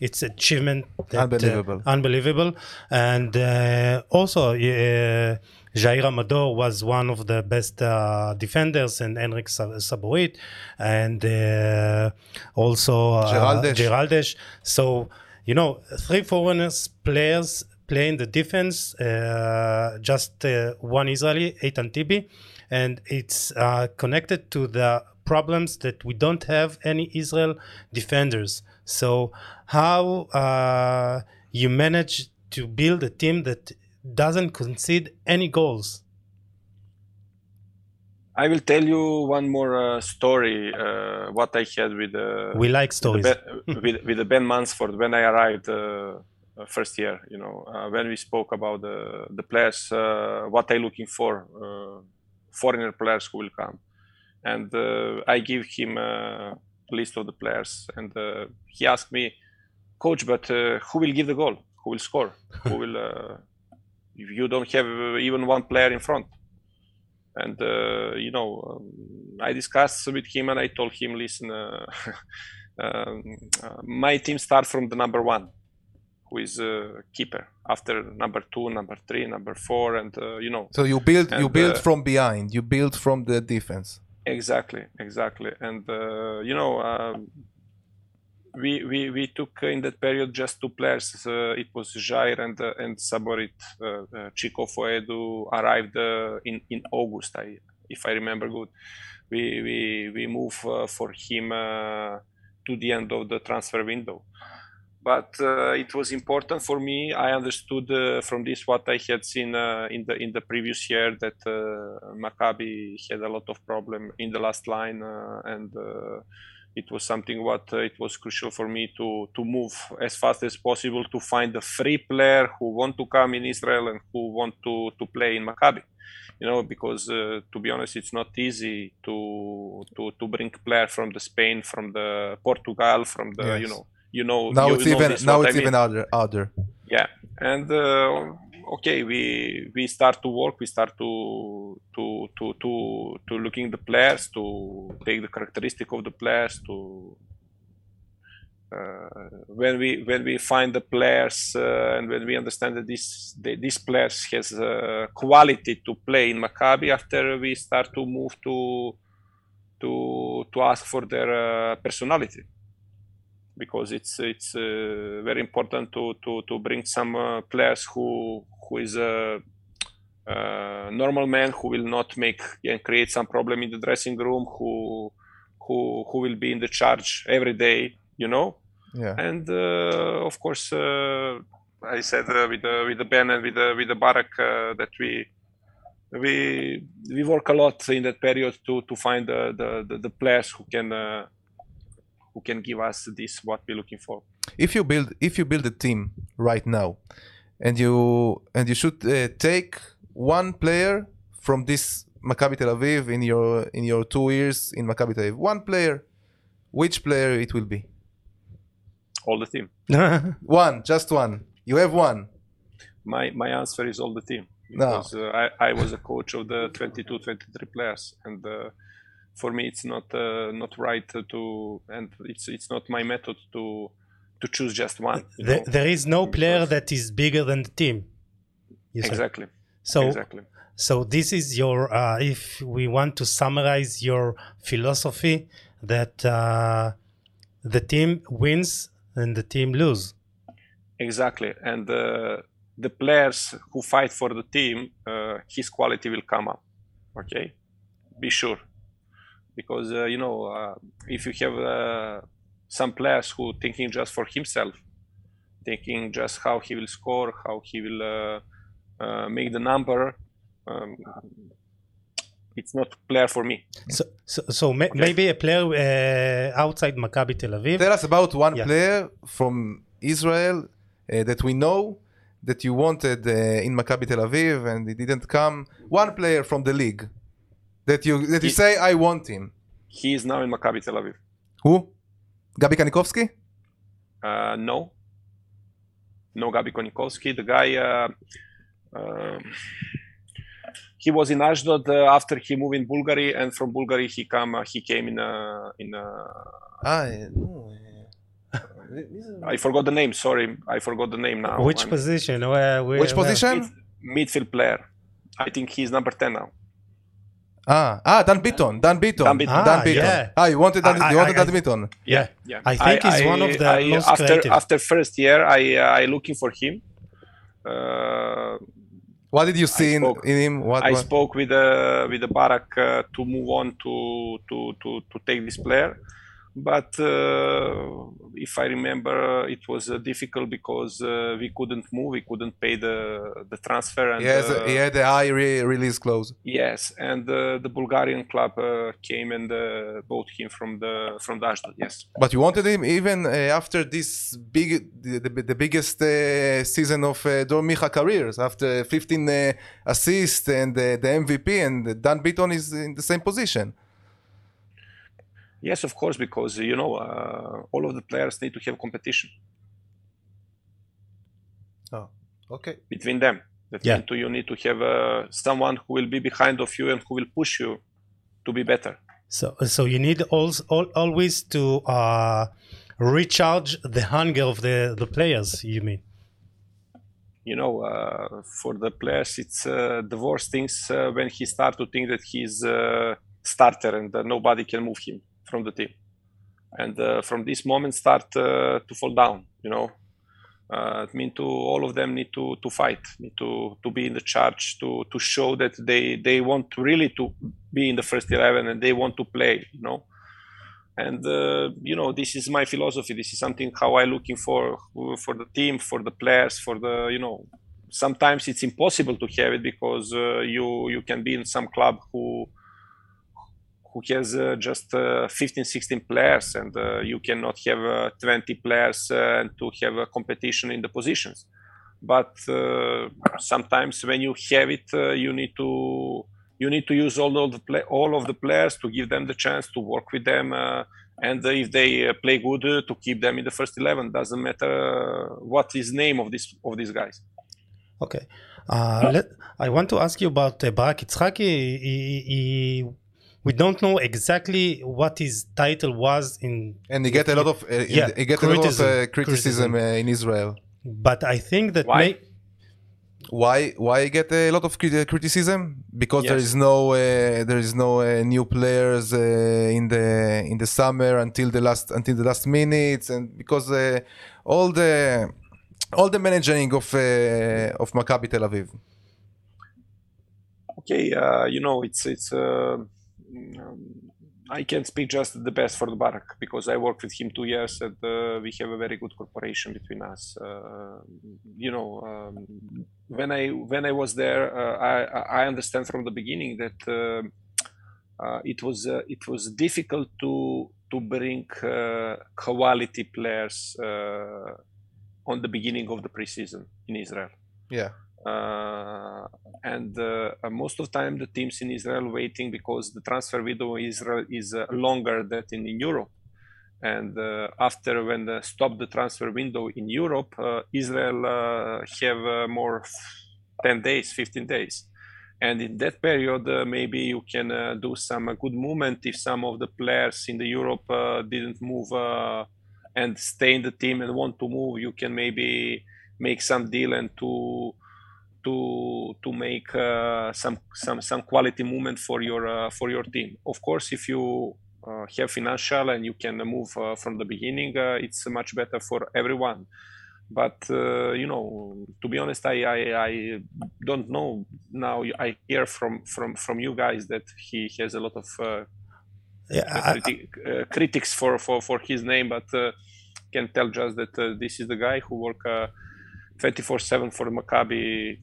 it's achievement that, uh, Unbelievable. unbelievable and uh, also Jair Amador was one of the best uh, defenders and Enric Sa- Saborit and uh, also uh, Geraldes. Geraldes. so you know three foreigners players playing the defense uh, just uh, one Israeli Eitan Tibi and it's uh, connected to the problems that we don't have any Israel defenders. So how uh, you manage to build a team that doesn't concede any goals I will tell you one more uh, story. Uh, what I had with uh, We like stories. the ben, with, with the Ben Mansford when I arrived uh, uh, first year. You know, uh, when we spoke about the the players, uh, what I looking for, uh, foreigner players who will come, and uh, I give him a list of the players, and uh, he asked me, coach, but uh, who will give the goal? Who will score? who will? Uh, if you don't have even one player in front and uh, you know um, i discussed with him and i told him listen uh, um, uh, my team starts from the number one who is a keeper after number two number three number four and uh, you know So you build you build uh, from behind. You build from the defense. exactly exactly and uh, you know um, we, we we took in that period just two players. Uh, it was Jair and uh, and Saborit uh, uh, Chiko Ofoedu arrived uh, in in August I if I remember good. We we we move uh, for him uh, to the end of the transfer window. But uh, it was important for me. I understood uh, from this what i had seen uh, in the in the previous year that uh, maccabi had a lot of problem in the last line uh, and uh, it was something what uh, it was crucial for me to to move as fast as possible to find a free player who want to come in israel and who want to to play in maccabi you know because uh, to be honest it's not easy to to to bring player from the spain from the portugal from the you know you know Now you it's know even now I it's mean. even harder harder. yeah and uh, okay we we start to work we start to to to to to looking the players to take the characteristic of the players to uh, when we when we find the players uh, and when we understand that this the, these players has quality to play in Maccabi after we start to move to to to ask for their uh, personality because it's it's uh, very important to to to bring some uh, players who who is a uh, normal man who will not make and create some problem in the dressing room who who who will be in the charge every day you know Yeah. and uh, of course uh, I said uh, with the with the Ben and with the with the Barak uh, that we we we work a lot in that period to to find the the, the, the players who can uh, who can give us this what we're looking for. if you build if you build a team right now and you and you should uh, take one player from this Maccabi Tel Aviv in your in your two years in Maccabi Tel Aviv one player which player it will be All the team. one just one you have one My my answer is all the team No. uh, I I was a coach of the 22 23 players and. Uh, for me, it's not uh, not right to, and it's it's not my method to to choose just one. There, know. there is no player that is bigger than the team. Exactly. So, exactly. so this is your. Uh, if we want to summarize your philosophy, that uh, the team wins and the team lose. Exactly. And uh, the players who fight for the team, uh, his quality will come up. Okay, be sure, because uh, you know uh, if you have uh, some players who thinking just for himself, thinking just how he will score, how he will uh, uh, make the number. Um, it's not player for me. So, so, so may, maybe a player uh, outside Maccabi Tel Aviv. tell us about one Yeah. player from Israel uh, that we know that you wanted uh, in Maccabi Tel Aviv and it didn't come one player from the league that you that you He- say I want him He is now in Maccabi Tel Aviv. who Gabi Kanikovsky Uh, no. No Gabi Konikovsky. The guy, uh, um he was in Ashdod uh, after he moved in Bulgaria, and from Bulgaria he come. Uh, he came in. Uh, in. Uh, ah אה, נו, I forgot the name. Sorry, I forgot the name now. Which I'm- position? Where, where, which where? position Midfield player. I think he's number ten now. ah ah Dan Biton Dan Biton Dan Biton. Dan Ah, Biton yeah. ah you wanted Dan, I- you wanted I- Dan Biton Yeah. Yeah, I think he's one of the most after creative. after first year. I uh, I looking for him. Uh, what did you see in, spoke- in him what, I what? spoke with the with the Barak uh, to move on to to to to take this player. But uh, if I remember, it was uh, difficult because uh, we couldn't move, we couldn't pay the the transfer. And, a, he had a high re- release clause. Yes, and uh, the Bulgarian club uh, came and uh, bought him from the from the Ashdod. Yes. But you wanted him even uh, after this big, the, the, the biggest uh, season of uh, Dor Micha careers, after 15 uh, assists and uh, the MVP, and Dan Biton is in the same position. Yes, of course, because you know uh, all of the players need to have competition Oh, okay. between them. That Yeah. mean you need to have uh, someone who will be behind of you and who will push you to be better. So, so you need also al- always to uh, recharge the hunger of the, the players. You mean? You know, uh, for the players, it's uh, the worst things uh, when he start to think that he's a starter and uh, nobody can move him from the team. And uh, from this moment, start uh, to fall down. You know, uh, it mean to all of them need to to fight, need to to be in the charge, to to show that they they want really to be in the first eleven and they want to play. You know, and uh, you know this is my philosophy. This is something how I looking for for the team, for the players, for the you know. Sometimes it's impossible to have it because uh, you you can be in some club who who has uh, just uh, 15 16 players and uh, you cannot have uh, 20 players to have a competition in the positions but sometimes when you have it you need to you need to use all of the play, all of the players to give them the chance to work with them and if they play good uh, to keep them in the first 11 doesn't matter what is name of this of these guys Okay. Uh, let, I want to ask you about uh, Barak Itzhaki. He, he, we don't know exactly what his title was in, And he get a lot of uh, Yeah, he get a lot of criticism. uh, criticism Criticism. uh, in Israel. but I think that Why? may, Why why get a lot of criticism? Because there Yes. is no uh, there is no uh, new players uh, in the in the summer until the last until the last minutes, and because uh, all the all the managing of uh, of Maccabi Tel Aviv. okay uh, you know it's it's i can speak just the best for the barak because i worked with him two years and uh, we have a very good cooperation between us uh, you know um, when i when i was there uh, i i understand from the beginning that uh, uh, it was uh, it was difficult to to bring quality players on the beginning of the preseason in israel Yeah. Uh, and uh, most of the time the teams in Israel waiting because the transfer window in Israel is uh, longer than in, in Europe. And uh, after when the stop the transfer window in Europe, uh, Israel uh, have more 10 days, 15 days. And in that period, maybe you can do some good movement if some of the players in the Europe didn't move and stay in the team and want to move. You can maybe make some deal and to to to make uh, some some some quality movement for your uh, for your team. Of course, if you uh, have financial and you can move uh, from the beginning, uh, it's much better for everyone. But uh, you know, to be honest, I, I I don't know now. I hear from from from you guys that he has a lot of uh, yeah, I- criti- uh, critics for, for for his name, but uh, can tell just that uh, this is the guy who work. Uh, 24/7 for Maccabi.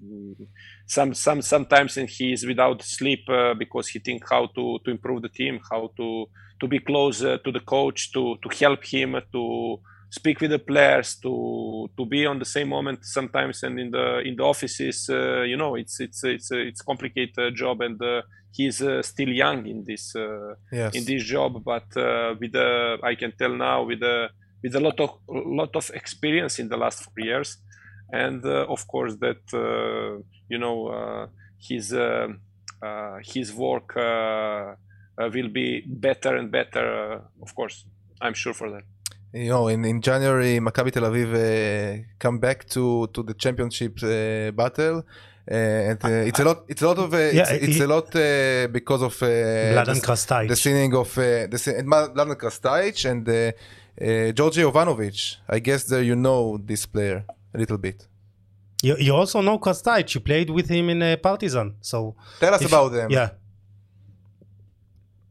Some some sometimes and he is without sleep uh, because he think how to to improve the team, how to to be close uh, to the coach, to to help him, to speak with the players, to to be on the same moment sometimes and in the in the offices. Uh, you know, it's it's it's uh, it's complicated uh, job and uh, he's uh, still young in this. Uh, Yes. in this job, but uh, with the I can tell now with a with a lot of lot of experience in the last four years, and uh, of course that uh, you know uh, his uh, uh, his work uh, uh, will be better and better. Uh, of course, I'm sure for that. You know, in, in January, Maccabi Tel Aviv uh, come back to to the championship uh, battle. Uh, and uh, it's a lot. It's a lot of. Uh, Yeah, it's, it's he- a lot uh, because of uh, Vladan the, Krstajic. the signing of uh, the and Vladan Krstajic and uh, uh, Georgi Jovanovic. I guess that you know this player a little bit. You, you also know Krstajic. You played with him in uh, Partizan. So Tell us if- about them. Yeah.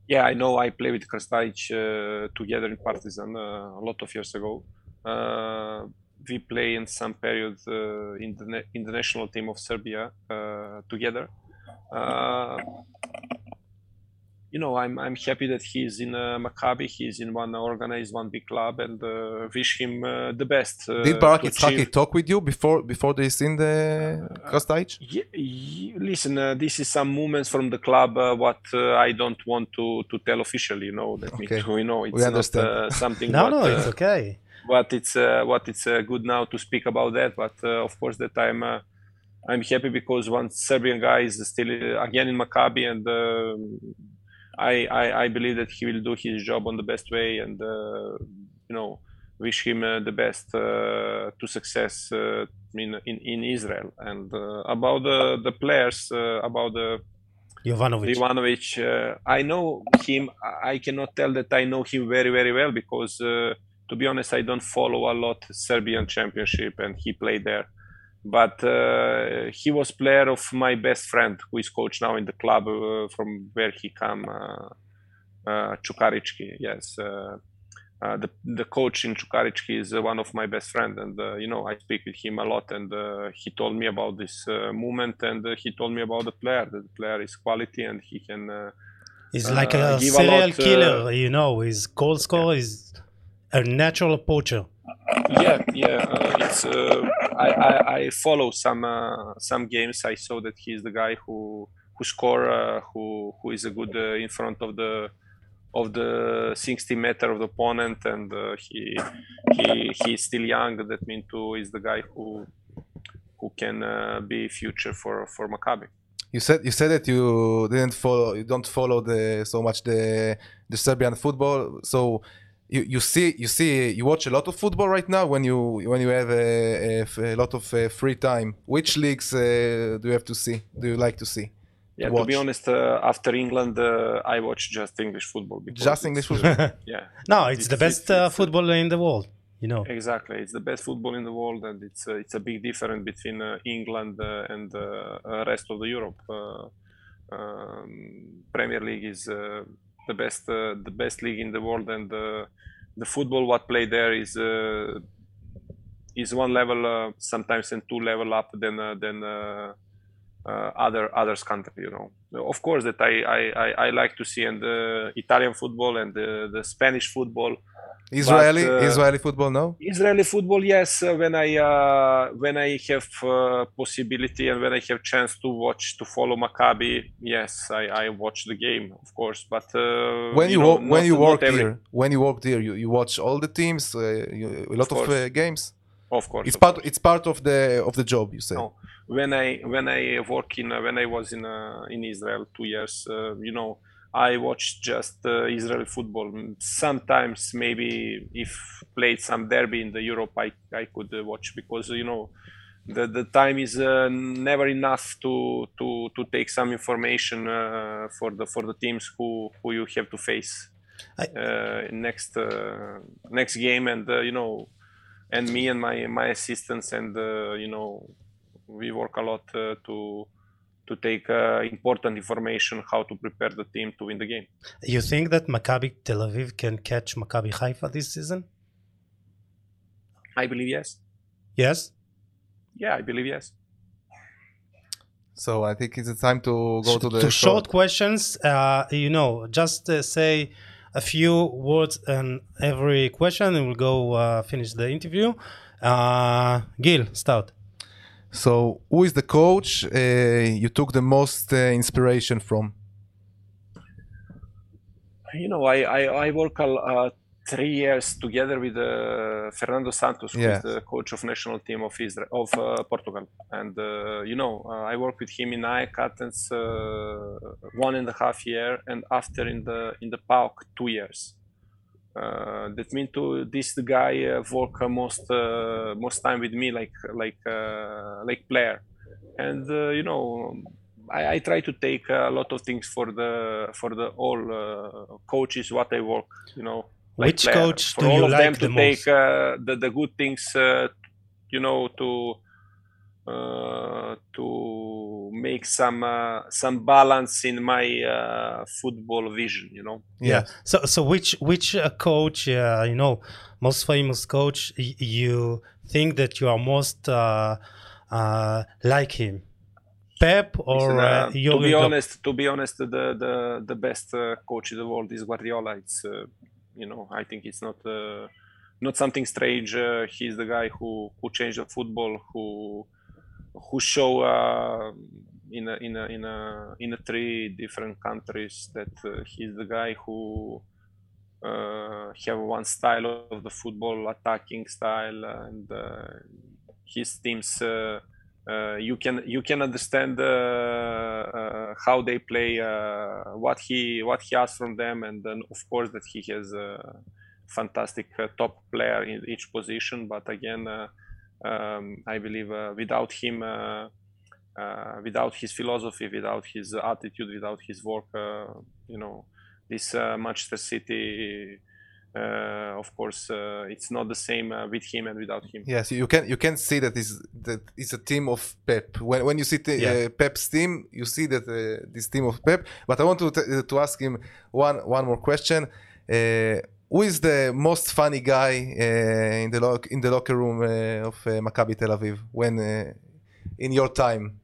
Yeah, I know. I played with Krstajic uh, together in Partizan uh, a lot of years ago. Uh, we play in some period uh, in the in the national team of Serbia uh, together. You know, I'm I'm happy that he's in uh, Maccabi. He's in one organized, one big club, and uh, wish him uh, the best. Uh, Did Barak to Itzhaki talk with you before before this in the Krstajic? Ye- ye- listen, uh, this is some moments from the club uh, what uh, I don't want to to tell officially. You know, that Okay. me, you know, it's We understand. not uh, something. No, what, no, uh, it's okay. what it's uh, what it's uh, good now to speak about that. But uh, of course, that I'm uh, I'm happy because one Serbian guy is still uh, again in Maccabi, and um I, I I believe that he will do his job on the best way, and uh, you know, wish him uh, the best uh, to success uh, in, in in Israel. And uh, about the the players, uh, about the Jovanovic. Ivanovic, uh, I know him. I cannot tell that I know him very, very well because, uh, to be honest, I don't follow a lot Serbian Championship, and he played there. But uh, he was player of my best friend, who is coach now in the club uh, from where he come, uh, uh, Čukarički. Yes. Uh, uh, the the coach in Čukarički is uh, one of my best friend, and uh, you know I speak with him a lot, and uh, he told me about this uh, movement, and uh, he told me about the player. That the player is quality, and he can. Uh, He's like a give a serial lot, killer, you know. His goal scorer is a natural poacher. yeah, yeah. Uh, it's. I, I I follow some uh, some games. I saw that he's the guy who who score, uh, who who is a good uh, in front of the of the 60 meter of the opponent, and uh, he he he's still young. That mean too is the guy who who can uh, be future for for Maccabi. You said you said that you didn't follow you don't follow the so much the the Serbian football. So you, you see you see you watch a lot of football right now when you when you have a a lot of uh, free time. Which leagues uh, do you have to see? Do you like to see? Yeah, to be honest, uh, after England, uh, I watch just English football. Just English football. yeah. no, it's, the best it's- uh, it's- football in the world, you know. Exactly, it's the best football in the world, and it's uh, it's a big difference between uh, England uh, and uh, uh, rest of the Europe. Uh, um, Premier League is uh, the best uh, the best league in the world, and the football what play there is uh, is one level, uh, sometimes and two level up than than other others country. You know, of course that I I, I, I like to see and the Italian football and the Spanish football. Israeli uh, Israeli football, no? Israeli football, yes. Uh, when I uh, when I have uh, possibility and when I have chance to watch to follow Maccabi, yes, I, I watch the game, of course. But uh, When you, know, wo- when not- you work here, when you work there, you, you watch all the teams, uh, you, a lot Of of, uh, games. of course, It's of part course. it's part of the of the job. You say. No. When I when I work in uh, when I was in uh, in Israel two years, uh, you know, I watch just uh, Israeli football. Sometimes maybe if played some derby in the Europe, I I could uh, watch because you know. The, the time is uh, never enough to, to, to take some information uh, for the for the teams who, who you have to face I- uh, next uh, next game and uh, you know and me and my my assistants and uh, you know we work a lot uh, to to take uh, important information how to prepare the team to win the game. You think that Maccabi Tel Aviv can catch Maccabi Haifa this season? I believe yes. Yes? Yeah, I believe yes. So I think it's time to go to the to short questions, uh, you know, just uh, say a few words on every question and we'll go uh, finish the interview. Uh, Gil, start. So who is the coach uh, you took the most uh, inspiration from? You know, I I, I work uh, three years together with uh, Fernando Santos, who Yeah. is the coach of national team of Israel of uh, Portugal, and uh, you know, uh, I worked with him in AEK Athens uh, one and a half year, and after in the in the PAOK two years. Uh, that mean to this guy uh, work uh, most uh, most time with me like like uh, like player, and uh, you know I, I try to take a lot of things for the for the all uh, coaches what I work you know like Which player. coach for do all you of like them to the take most? uh, the the good things uh, you know to uh, to make some uh, some balance in my uh, football vision. You know. Yeah. So so which which uh, coach uh, you know most famous coach you think that you are most uh, uh, like him? Pep or Listen, uh, uh, to be honest, to be honest, the the the best uh, coach in the world is Guardiola. It's uh, you know I think it's not uh, not something strange. Uh, he's the guy who who changed the football, who who show uh, in a, in a, in a in a three different countries that uh, he's the guy who uh, have one style of the football, attacking style, and uh, his teams. Uh, uh, you can you can understand how they play, what he what he asks from them, and then of course that he has a fantastic top player in each position. But again, um, I believe uh, without him, uh, uh, without his philosophy, without his attitude, without his work, uh, you know, this uh, Manchester City. Uh, of course, uh, it's not the same uh, with him and without him. Yes, you can you can see that is that is a team of Pep. When when you see the, Yeah. uh, Pep's team, you see that uh, this team of Pep. But I want to t- to ask him one one more question. Who is the most funny guy uh, in the lock in the locker room uh, of uh, Maccabi Tel Aviv when uh, in your time?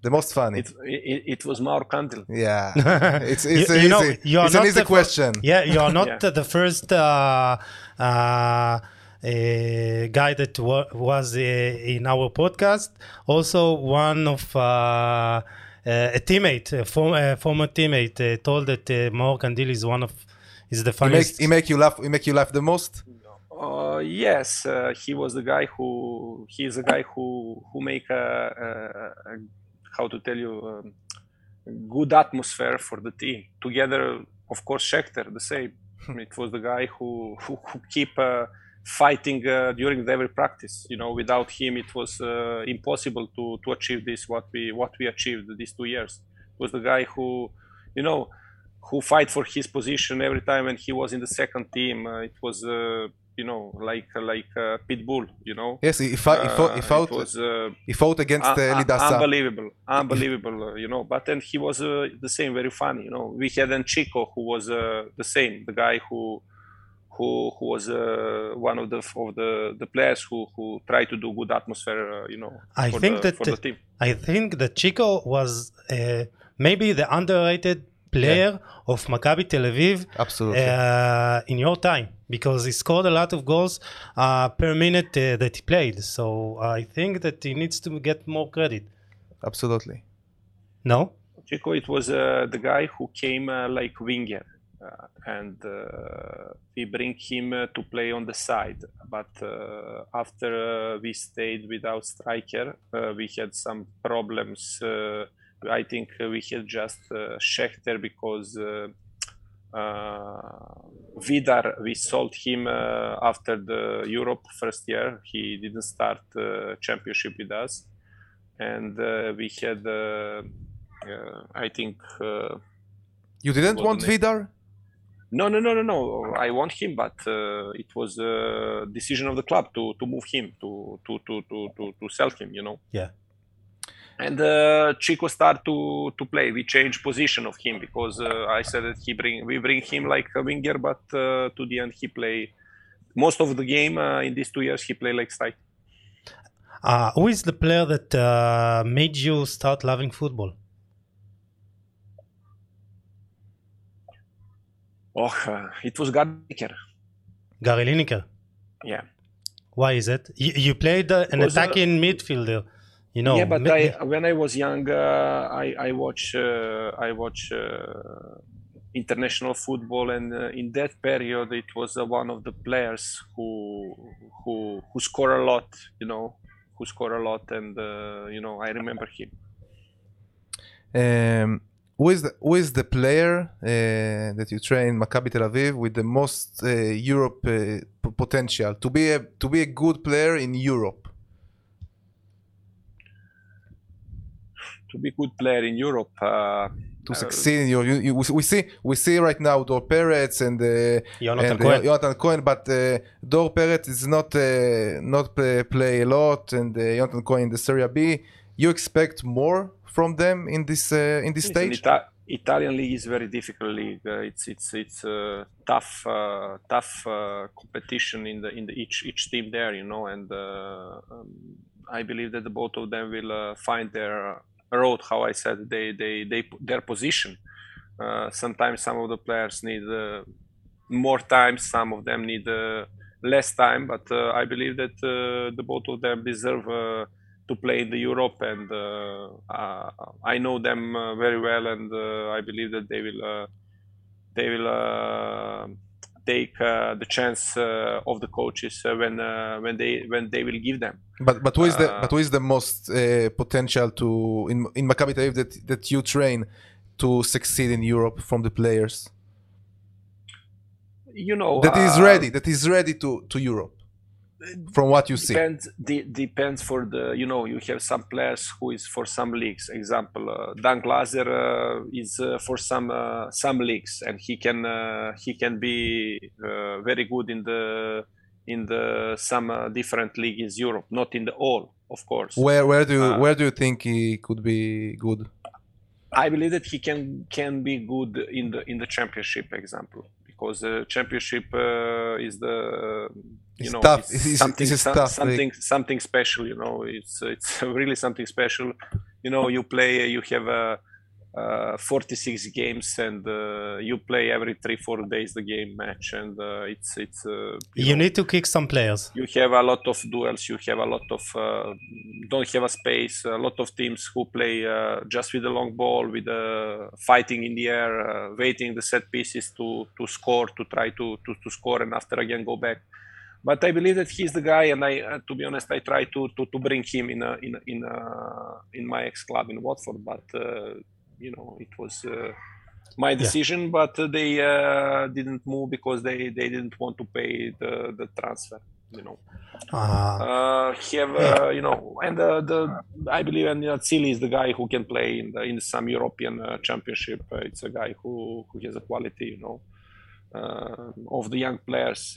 The most funny. It, it, it was Maor Kandil. yeah, it's it's You- easy. you know, you it's an easy the fir- question. Yeah, you are not Yeah. the first uh, uh, uh, guy that wa- was uh, in our podcast. Also, one of uh, uh, a teammate, a form, uh, former teammate, uh, told that uh, Maor Kandil is one of is the He make funniest. he make you laugh. He make you laugh the most. Uh, yes, uh, he was the guy who he is the guy who who make a, a, a how to tell you um, good atmosphere for the team. Together, of course, Shechter the same. it was the guy who who, who keep uh, fighting uh, during every practice. You know, without him, it was uh, impossible to to achieve this what we what we achieved these two years. It was the guy who, you know, who fight for his position every time when he was in the second team. Uh, it was. Uh, you know, like like uh, Pitbull, you know. Yes, he, he fought. he fought. He Uh, fought, It was uh, he fought against uh, un- Eli un- Dasa. unbelievable, unbelievable, uh, you know. But then he was uh, the same, very funny, you know. We had then Chiko, who was uh, the same, the guy who who who was uh, one of the of the the players who who tried to do good atmosphere, uh, you know, I for think the, that for the team. I think that Chiko was uh, maybe the underrated player of Maccabi Tel Aviv Absolutely. uh, in your time because he scored a lot of goals uh, per minute uh, that he played. So I think that he needs to get more credit. Absolutely. No? Chiko, it was uh, the guy who came uh, like winger, uh, and uh, we bring him uh, to play on the side. But uh, after uh, we stayed without striker, uh, we had some problems. I think we had just uh, Shechter because uh, uh, Vidar we sold him uh, after the Europe first year. He didn't start uh, championship with us, and uh, we had. Uh, uh, I think uh, You didn't want? Vidar? no, no, no, no, no. I want him, but uh, it was a decision of the club to, to move him to to, to, to, to to sell him. You know. Yeah. And uh, Chiko start to to play. We change position of him because uh, I said that he bring we bring him like a winger, but uh, to the end he play most of the game uh, in these two years. He play like strike. Uh, who is the player that uh, made you start loving football? Oh, uh, it was Gardiker. Gary Lineker. Yeah. Why is it? You, you played uh, an attacking midfielder. You know, yeah, but mi- I, when I was young, uh, I I watch uh, I watch uh, international football, and uh, in that period, it was uh, one of the players who who who score a lot. You know, who score a lot, and uh, you know, I remember him. Um, who is the, who is the player uh, that you train Maccabi Tel Aviv with the most uh, Europe uh, potential to be a to be a good player in Europe? To be good player in Europe, uh, to succeed in Europe? You, you, we see we see right now Dor Peretz and uh, Jonathan and, uh, Cohen. Jonathan Cohen, but uh, Dor Peretz is not uh, not play, play a lot, and uh, Jonathan Cohen in the Serie B. You expect more from them in this uh, in this Listen, stage? Ita- Italian league is very difficult league. Uh, it's it's it's a tough uh, tough uh, competition in the in the each each team there, you know. And uh, um, I believe that the both of them will uh, find their road. How I said, they they they their position. Uh, sometimes some of the players need uh, more time. Some of them need uh, less time. But uh, I believe that uh, the both of them deserve. Uh, to play in the Europe, and I know them very well, and I believe that they will they will take uh, the chance uh, of the coaches uh, when when they when they will give them. But but who is the but who is the most potential to in in Maccabi Tel Aviv that that you train to succeed in Europe from the players You know that is ready that is ready to to Europe from what you see. Depends de- depends for the you know you have some players who is for some leagues. Example, uh, Dan Glaser uh, is uh, for some uh, some leagues, and he can uh, he can be uh, very good in the in the some uh, different league in Europe, not in the all, of course. Where where do you, where do you think he could be good? I believe that he can can be good in the in the championship example because the championship uh, is the you It's know tough. it's It's- it's- something it's a some- tough something something special you know it's it's really something special you know you play you have a uh, 46 games and uh, you play every three four days the game match and uh, it's it's uh, you, You know, need to kick some players. you have a lot of duels you have a lot of uh, don't have a space a lot of teams who play uh, just with the long ball with the fighting in the air uh, waiting the set pieces to to score to try to, to to score and after again go back but I believe that he's the guy, and I, uh, to be honest, I try to to, to bring him in a, in a, in a, in my ex club in Watford, but uh, you know it was uh, my decision. But uh, they uh, didn't move because they, they didn't want to pay the, the transfer. You know, Ah, uh, have uh, you know, and the, the I believe and Atzili is the guy who can play in the, in some European uh, championship. Uh, it's a guy who who has a quality, you know, uh, of the young players.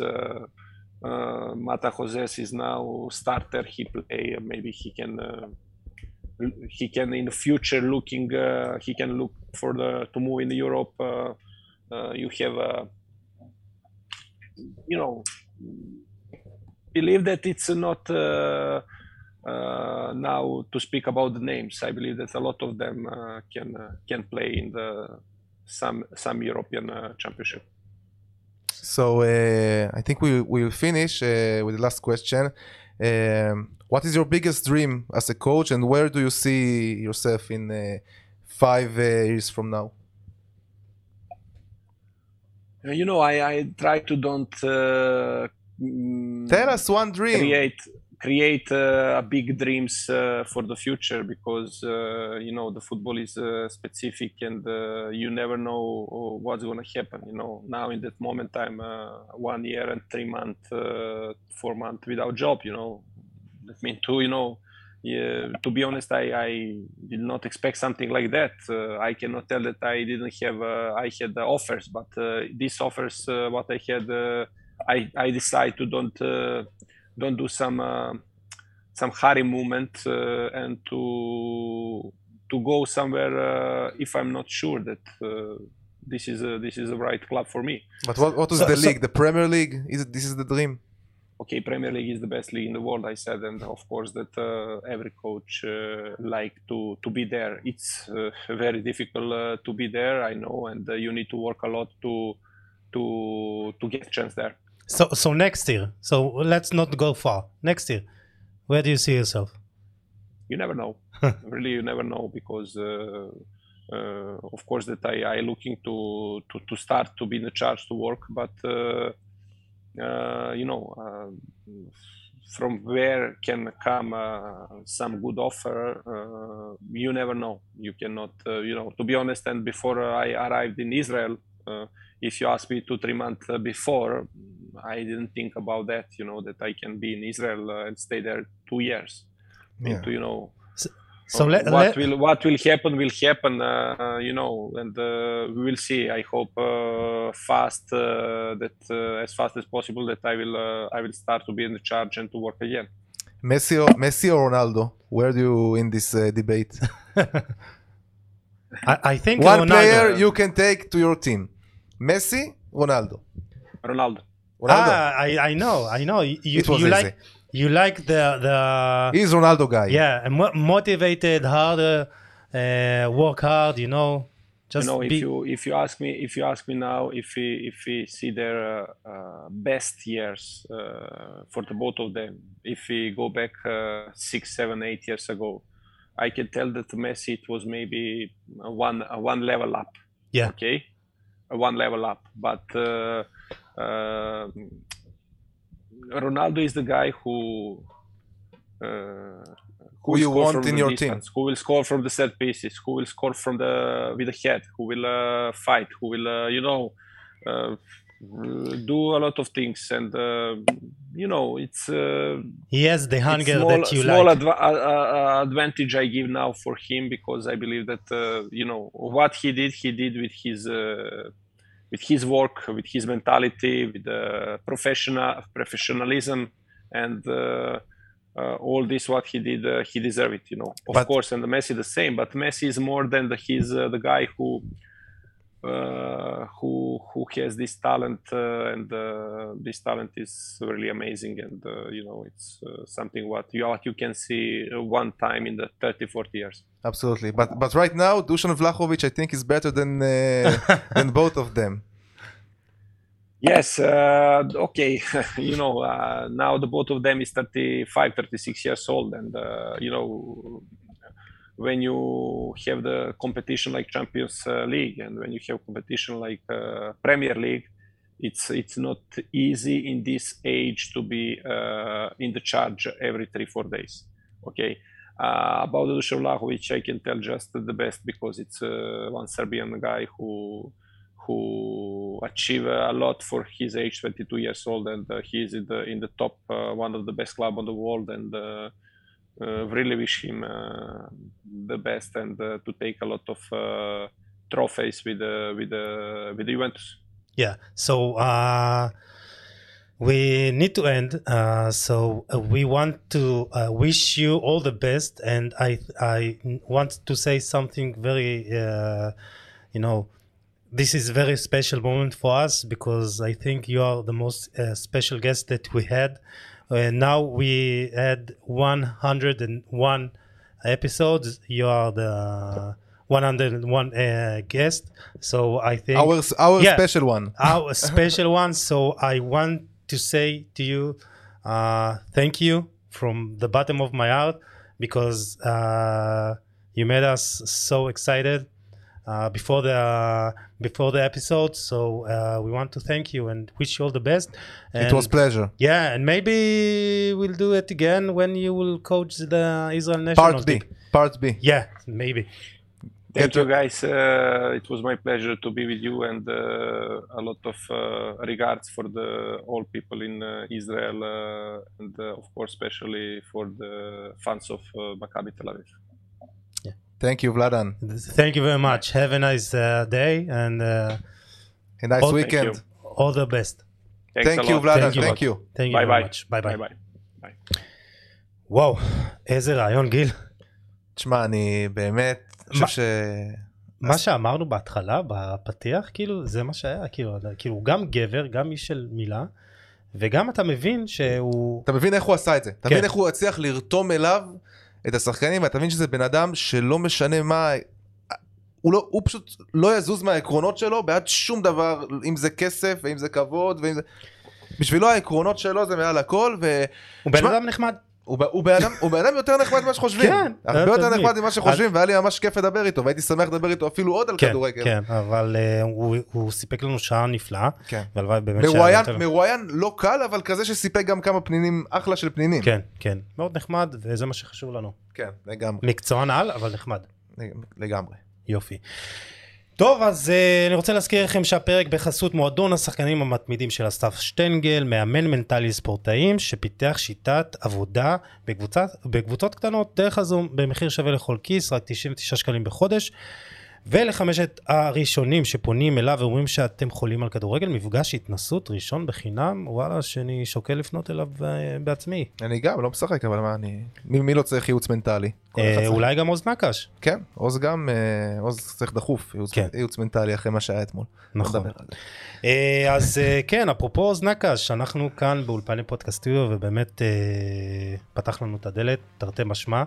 Uh, Matan Hozez is now starter. He play. uh, Maybe he can. Uh, he can in the future looking. Uh, he can look for the to move in Europe. Uh, uh, you have. Uh, you know, believe that it's not now to speak about the names. I believe that a lot of them can can play in the some some European championship. So uh, I think we we will finish uh, with the last question. Um, what is your biggest dream as a coach, and where do you see yourself in uh, five years from now? You know, I, I try to don't Tell us one dream. create create uh, big dreams uh, for the future because uh, you know the football is specific and you never know what's going to happen you know. Now in that moment i'm one year and three month four month without job you know. That mean too you know yeah, to be honest I, I did not expect something like that. Uh, i cannot tell that i didn't have uh, i had the offers but uh, these offers what i had i i decide to don't don't do some uh, some hurry movement uh, and to to go somewhere uh, if I'm not sure that uh, this is a, this is the right club for me. But what what is So- the so- league? The Premier League? Is it, this is the dream? Okay, Premier League is the best league in the world, I said, and of course that uh, every coach uh, like to to be there. It's uh, very difficult uh, to be there, I know, and uh, you need to work a lot to to to get chance there. So so next year. So let's not go far. Next year, where do you see yourself? you never know really you never know because uh, uh, of course that I, I looking to, to to start to be in the charge to work but uh, uh, you know uh, from where can come uh, some good offer uh, you never know you cannot uh, you know to be honest and before i arrived in israel uh, if you ask me two three months before I didn't think about that, you know, that I can be in Israel uh, and stay there two years. Yeah. Into, you know, so, so let, what let... will what will happen will happen, uh, you know, and uh, we will see. I hope uh, fast uh, that uh, as fast as possible that I will I will start to be in the charge and to work again. Messi or, Messi or Ronaldo, where do you in this debate? I, I, think one Ronaldo, player you can take to your team, Messi, Ronaldo. Ronaldo. Ronaldo. Ah, I, I know, I know. You, you, like you like the the. He's Ronaldo guy. Yeah, mo- motivated, hard uh, work hard. You know, just you know, be... if you if you ask me if you ask me now if we if we see their uh, uh, best years uh, for the both of them, if we go back uh, six, seven, eight years ago, I can tell that Messi it was maybe one one level up. Yeah. Okay, one level up, but uh, uh, ronaldo is the guy who uh, Who will you want in the your team. who will score from the set pieces, who will score from the with the head, who will uh, fight, who will uh, you know uh, do a lot of things, and uh, you know it's uh, he has the hunger small, that you small like. adva- uh, uh, advantage I give now for him because I believe that uh, you know what he did, he did with his uh, with his work, with his mentality, with the professional professionalism, and uh, uh, all this what he did, uh, he deserved it. You know, of But- course, and Messi the same, but Messi is more than the, he's uh, the guy who. Uh, who who has this talent uh, and uh, this talent is really amazing and uh, you know it's uh, something what you what you can see one time in the 30 40 years Absolutely. But but right now, Dusan Vlahovic, I think, is better than uh, than both of them. yes uh, okay you know uh, now the both of them is 35 36 years old and uh, you know when you have the competition like champions uh, league and when you have competition like uh, premier league it's it's not easy in this age to be uh, in the charge every three four days okay? Uh, about Dusan Vlahovic, I can tell just the best because it's uh, one Serbian guy who who achieved a lot for his age, 22 years old, and uh, he is in the in the top, uh, one of the best club on the world, and uh, really wish him uh, the best and uh, to take a lot of uh, trophies with uh, with uh, with Juventus. Yeah. So uh, we need to end. Uh, so uh, we want to uh, wish you all the best, and I I want to say something very, uh, you know, this is very special moment for us because I think you are the most uh, special guest that we had. Uh, now we had 101 episodes. You are the 101 uh, guest. So I think Our our Yeah. special one. our special one. So I want to say to you, uh, thank you from the bottom of my heart because uh, you made us so excited uh, before the before the episode. So uh, we want to thank you and wish you all the best. And It was pleasure. yeah, and maybe we'll do it again when you will coach the Israel national Part B. team. Part B. Yeah, maybe. Thank Get you, guys. Uh, it was my pleasure to be with you, and uh, a lot of uh, regards for the all people in uh, Israel, uh, and uh, of course, especially for the fans of uh, Maccabi Tel Aviv. Thank you, Vladan. Thank you very much. Have a nice uh, day and uh, A nice thank weekend. all the best. Thanks Thank you. Vladan. Thank you. Thank you. Thank you Bye very bye. much. ביי ביי. Bye bye. וואו, איזה רעיון גיל. תשמע, אני באמת חושב ש... מה שאמרנו בהתחלה, בפתיח, כאילו, זה מה שהיה, כאילו, כאילו, הוא גם גבר, גם איש של מילה, וגם אתה מבין שהוא... אתה מבין איך הוא עשה את זה. אתה כן. מבין איך הוא הצליח לרתום אליו את השחקנים, ואתה מבין שזה בן אדם שלא משנה מה... הוא, לא, הוא פשוט לא יזוז מהעקרונות שלו בעד שום דבר, אם זה כסף, ואם זה כבוד, ואם זה... בשבילו העקרונות שלו זה מעל הכל, ו... הוא בן אדם נחמד. הוא, בן אדם, יותר נחמד ממה שחושבים. כן, הרבה יותר. נחמד ממה שחושבים, והיה לי ממש כיף לדבר איתו, והייתי שמח לדבר איתו אפילו עוד על כן, כדורגל. כן, אבל אה, הוא- סיפק לנו שעה נפלאה, כן. והלוואי באמת שהיה מרואיין לא קל, אבל כזה שסיפק גם כמה פנינים, אחלה של פנינים. כן, כן, מאוד נחמד, וזה מה שחשוב לנו. כן, לגמרי. מקצוען על, אבל נחמד. לגמרי. יופי. טוב, אז uh, אני רוצה להזכיר לכם שהפרק בחסות מועדון השחקנים המתמידים של אסף שטנגל, מאמן מנטלי ספורטאים, שפיתח שיטת עבודה בקבוצת, בקבוצות קטנות דרך הזום במחיר שווה לכל כיס, רק 99 שקלים בחודש. ולחמשת הראשונים שפונים אליו ואומרים שאתם חולים על כדורגל, מפגש התנסות ראשון בחינם, וואלה, שאני שוקל לפנות אליו uh, בעצמי. אני גם לא משחק אבל מה אני מי, מי לא צריך ייעוץ מנטלי. צריך. אולי גם עוז נקש. כן עוז גם אה, עוז צריך דחוף ייעוץ, כן. ייעוץ מנטלי אחרי מה שהיה אתמול. נכון. על זה. אה, אז אה, כן, אפרופו אוז נקש, אנחנו כאן באולפני פודקאסט סטודיו, ובאמת אה, פתח לנו את הדלת, תרתי משמע.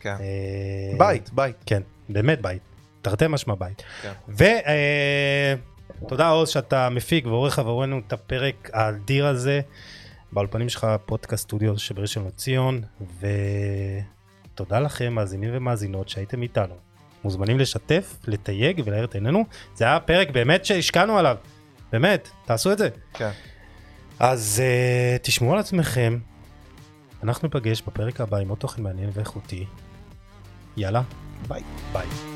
כן. אה, בית בית. כן, באמת בית. תרתי משמע בית. כן. ותודה עוז שאתה מפיק ועורך עבורנו את הפרק האדיר הזה באולפנים שלך, פודקאסט סטודיו שבראשון לציון, ותודה לכם מאזינים ומאזינות שהייתם איתנו. מוזמנים לשתף, לתייג ולהאיר את עינינו. זה היה פרק באמת שהשקענו עליו. באמת, תעשו את זה. כן. אז uh, תשמעו על עצמכם. אנחנו ניפגש בפרק הבא עם עוד תוכן מעניין ואיכותי. יאללה, ביי. ביי.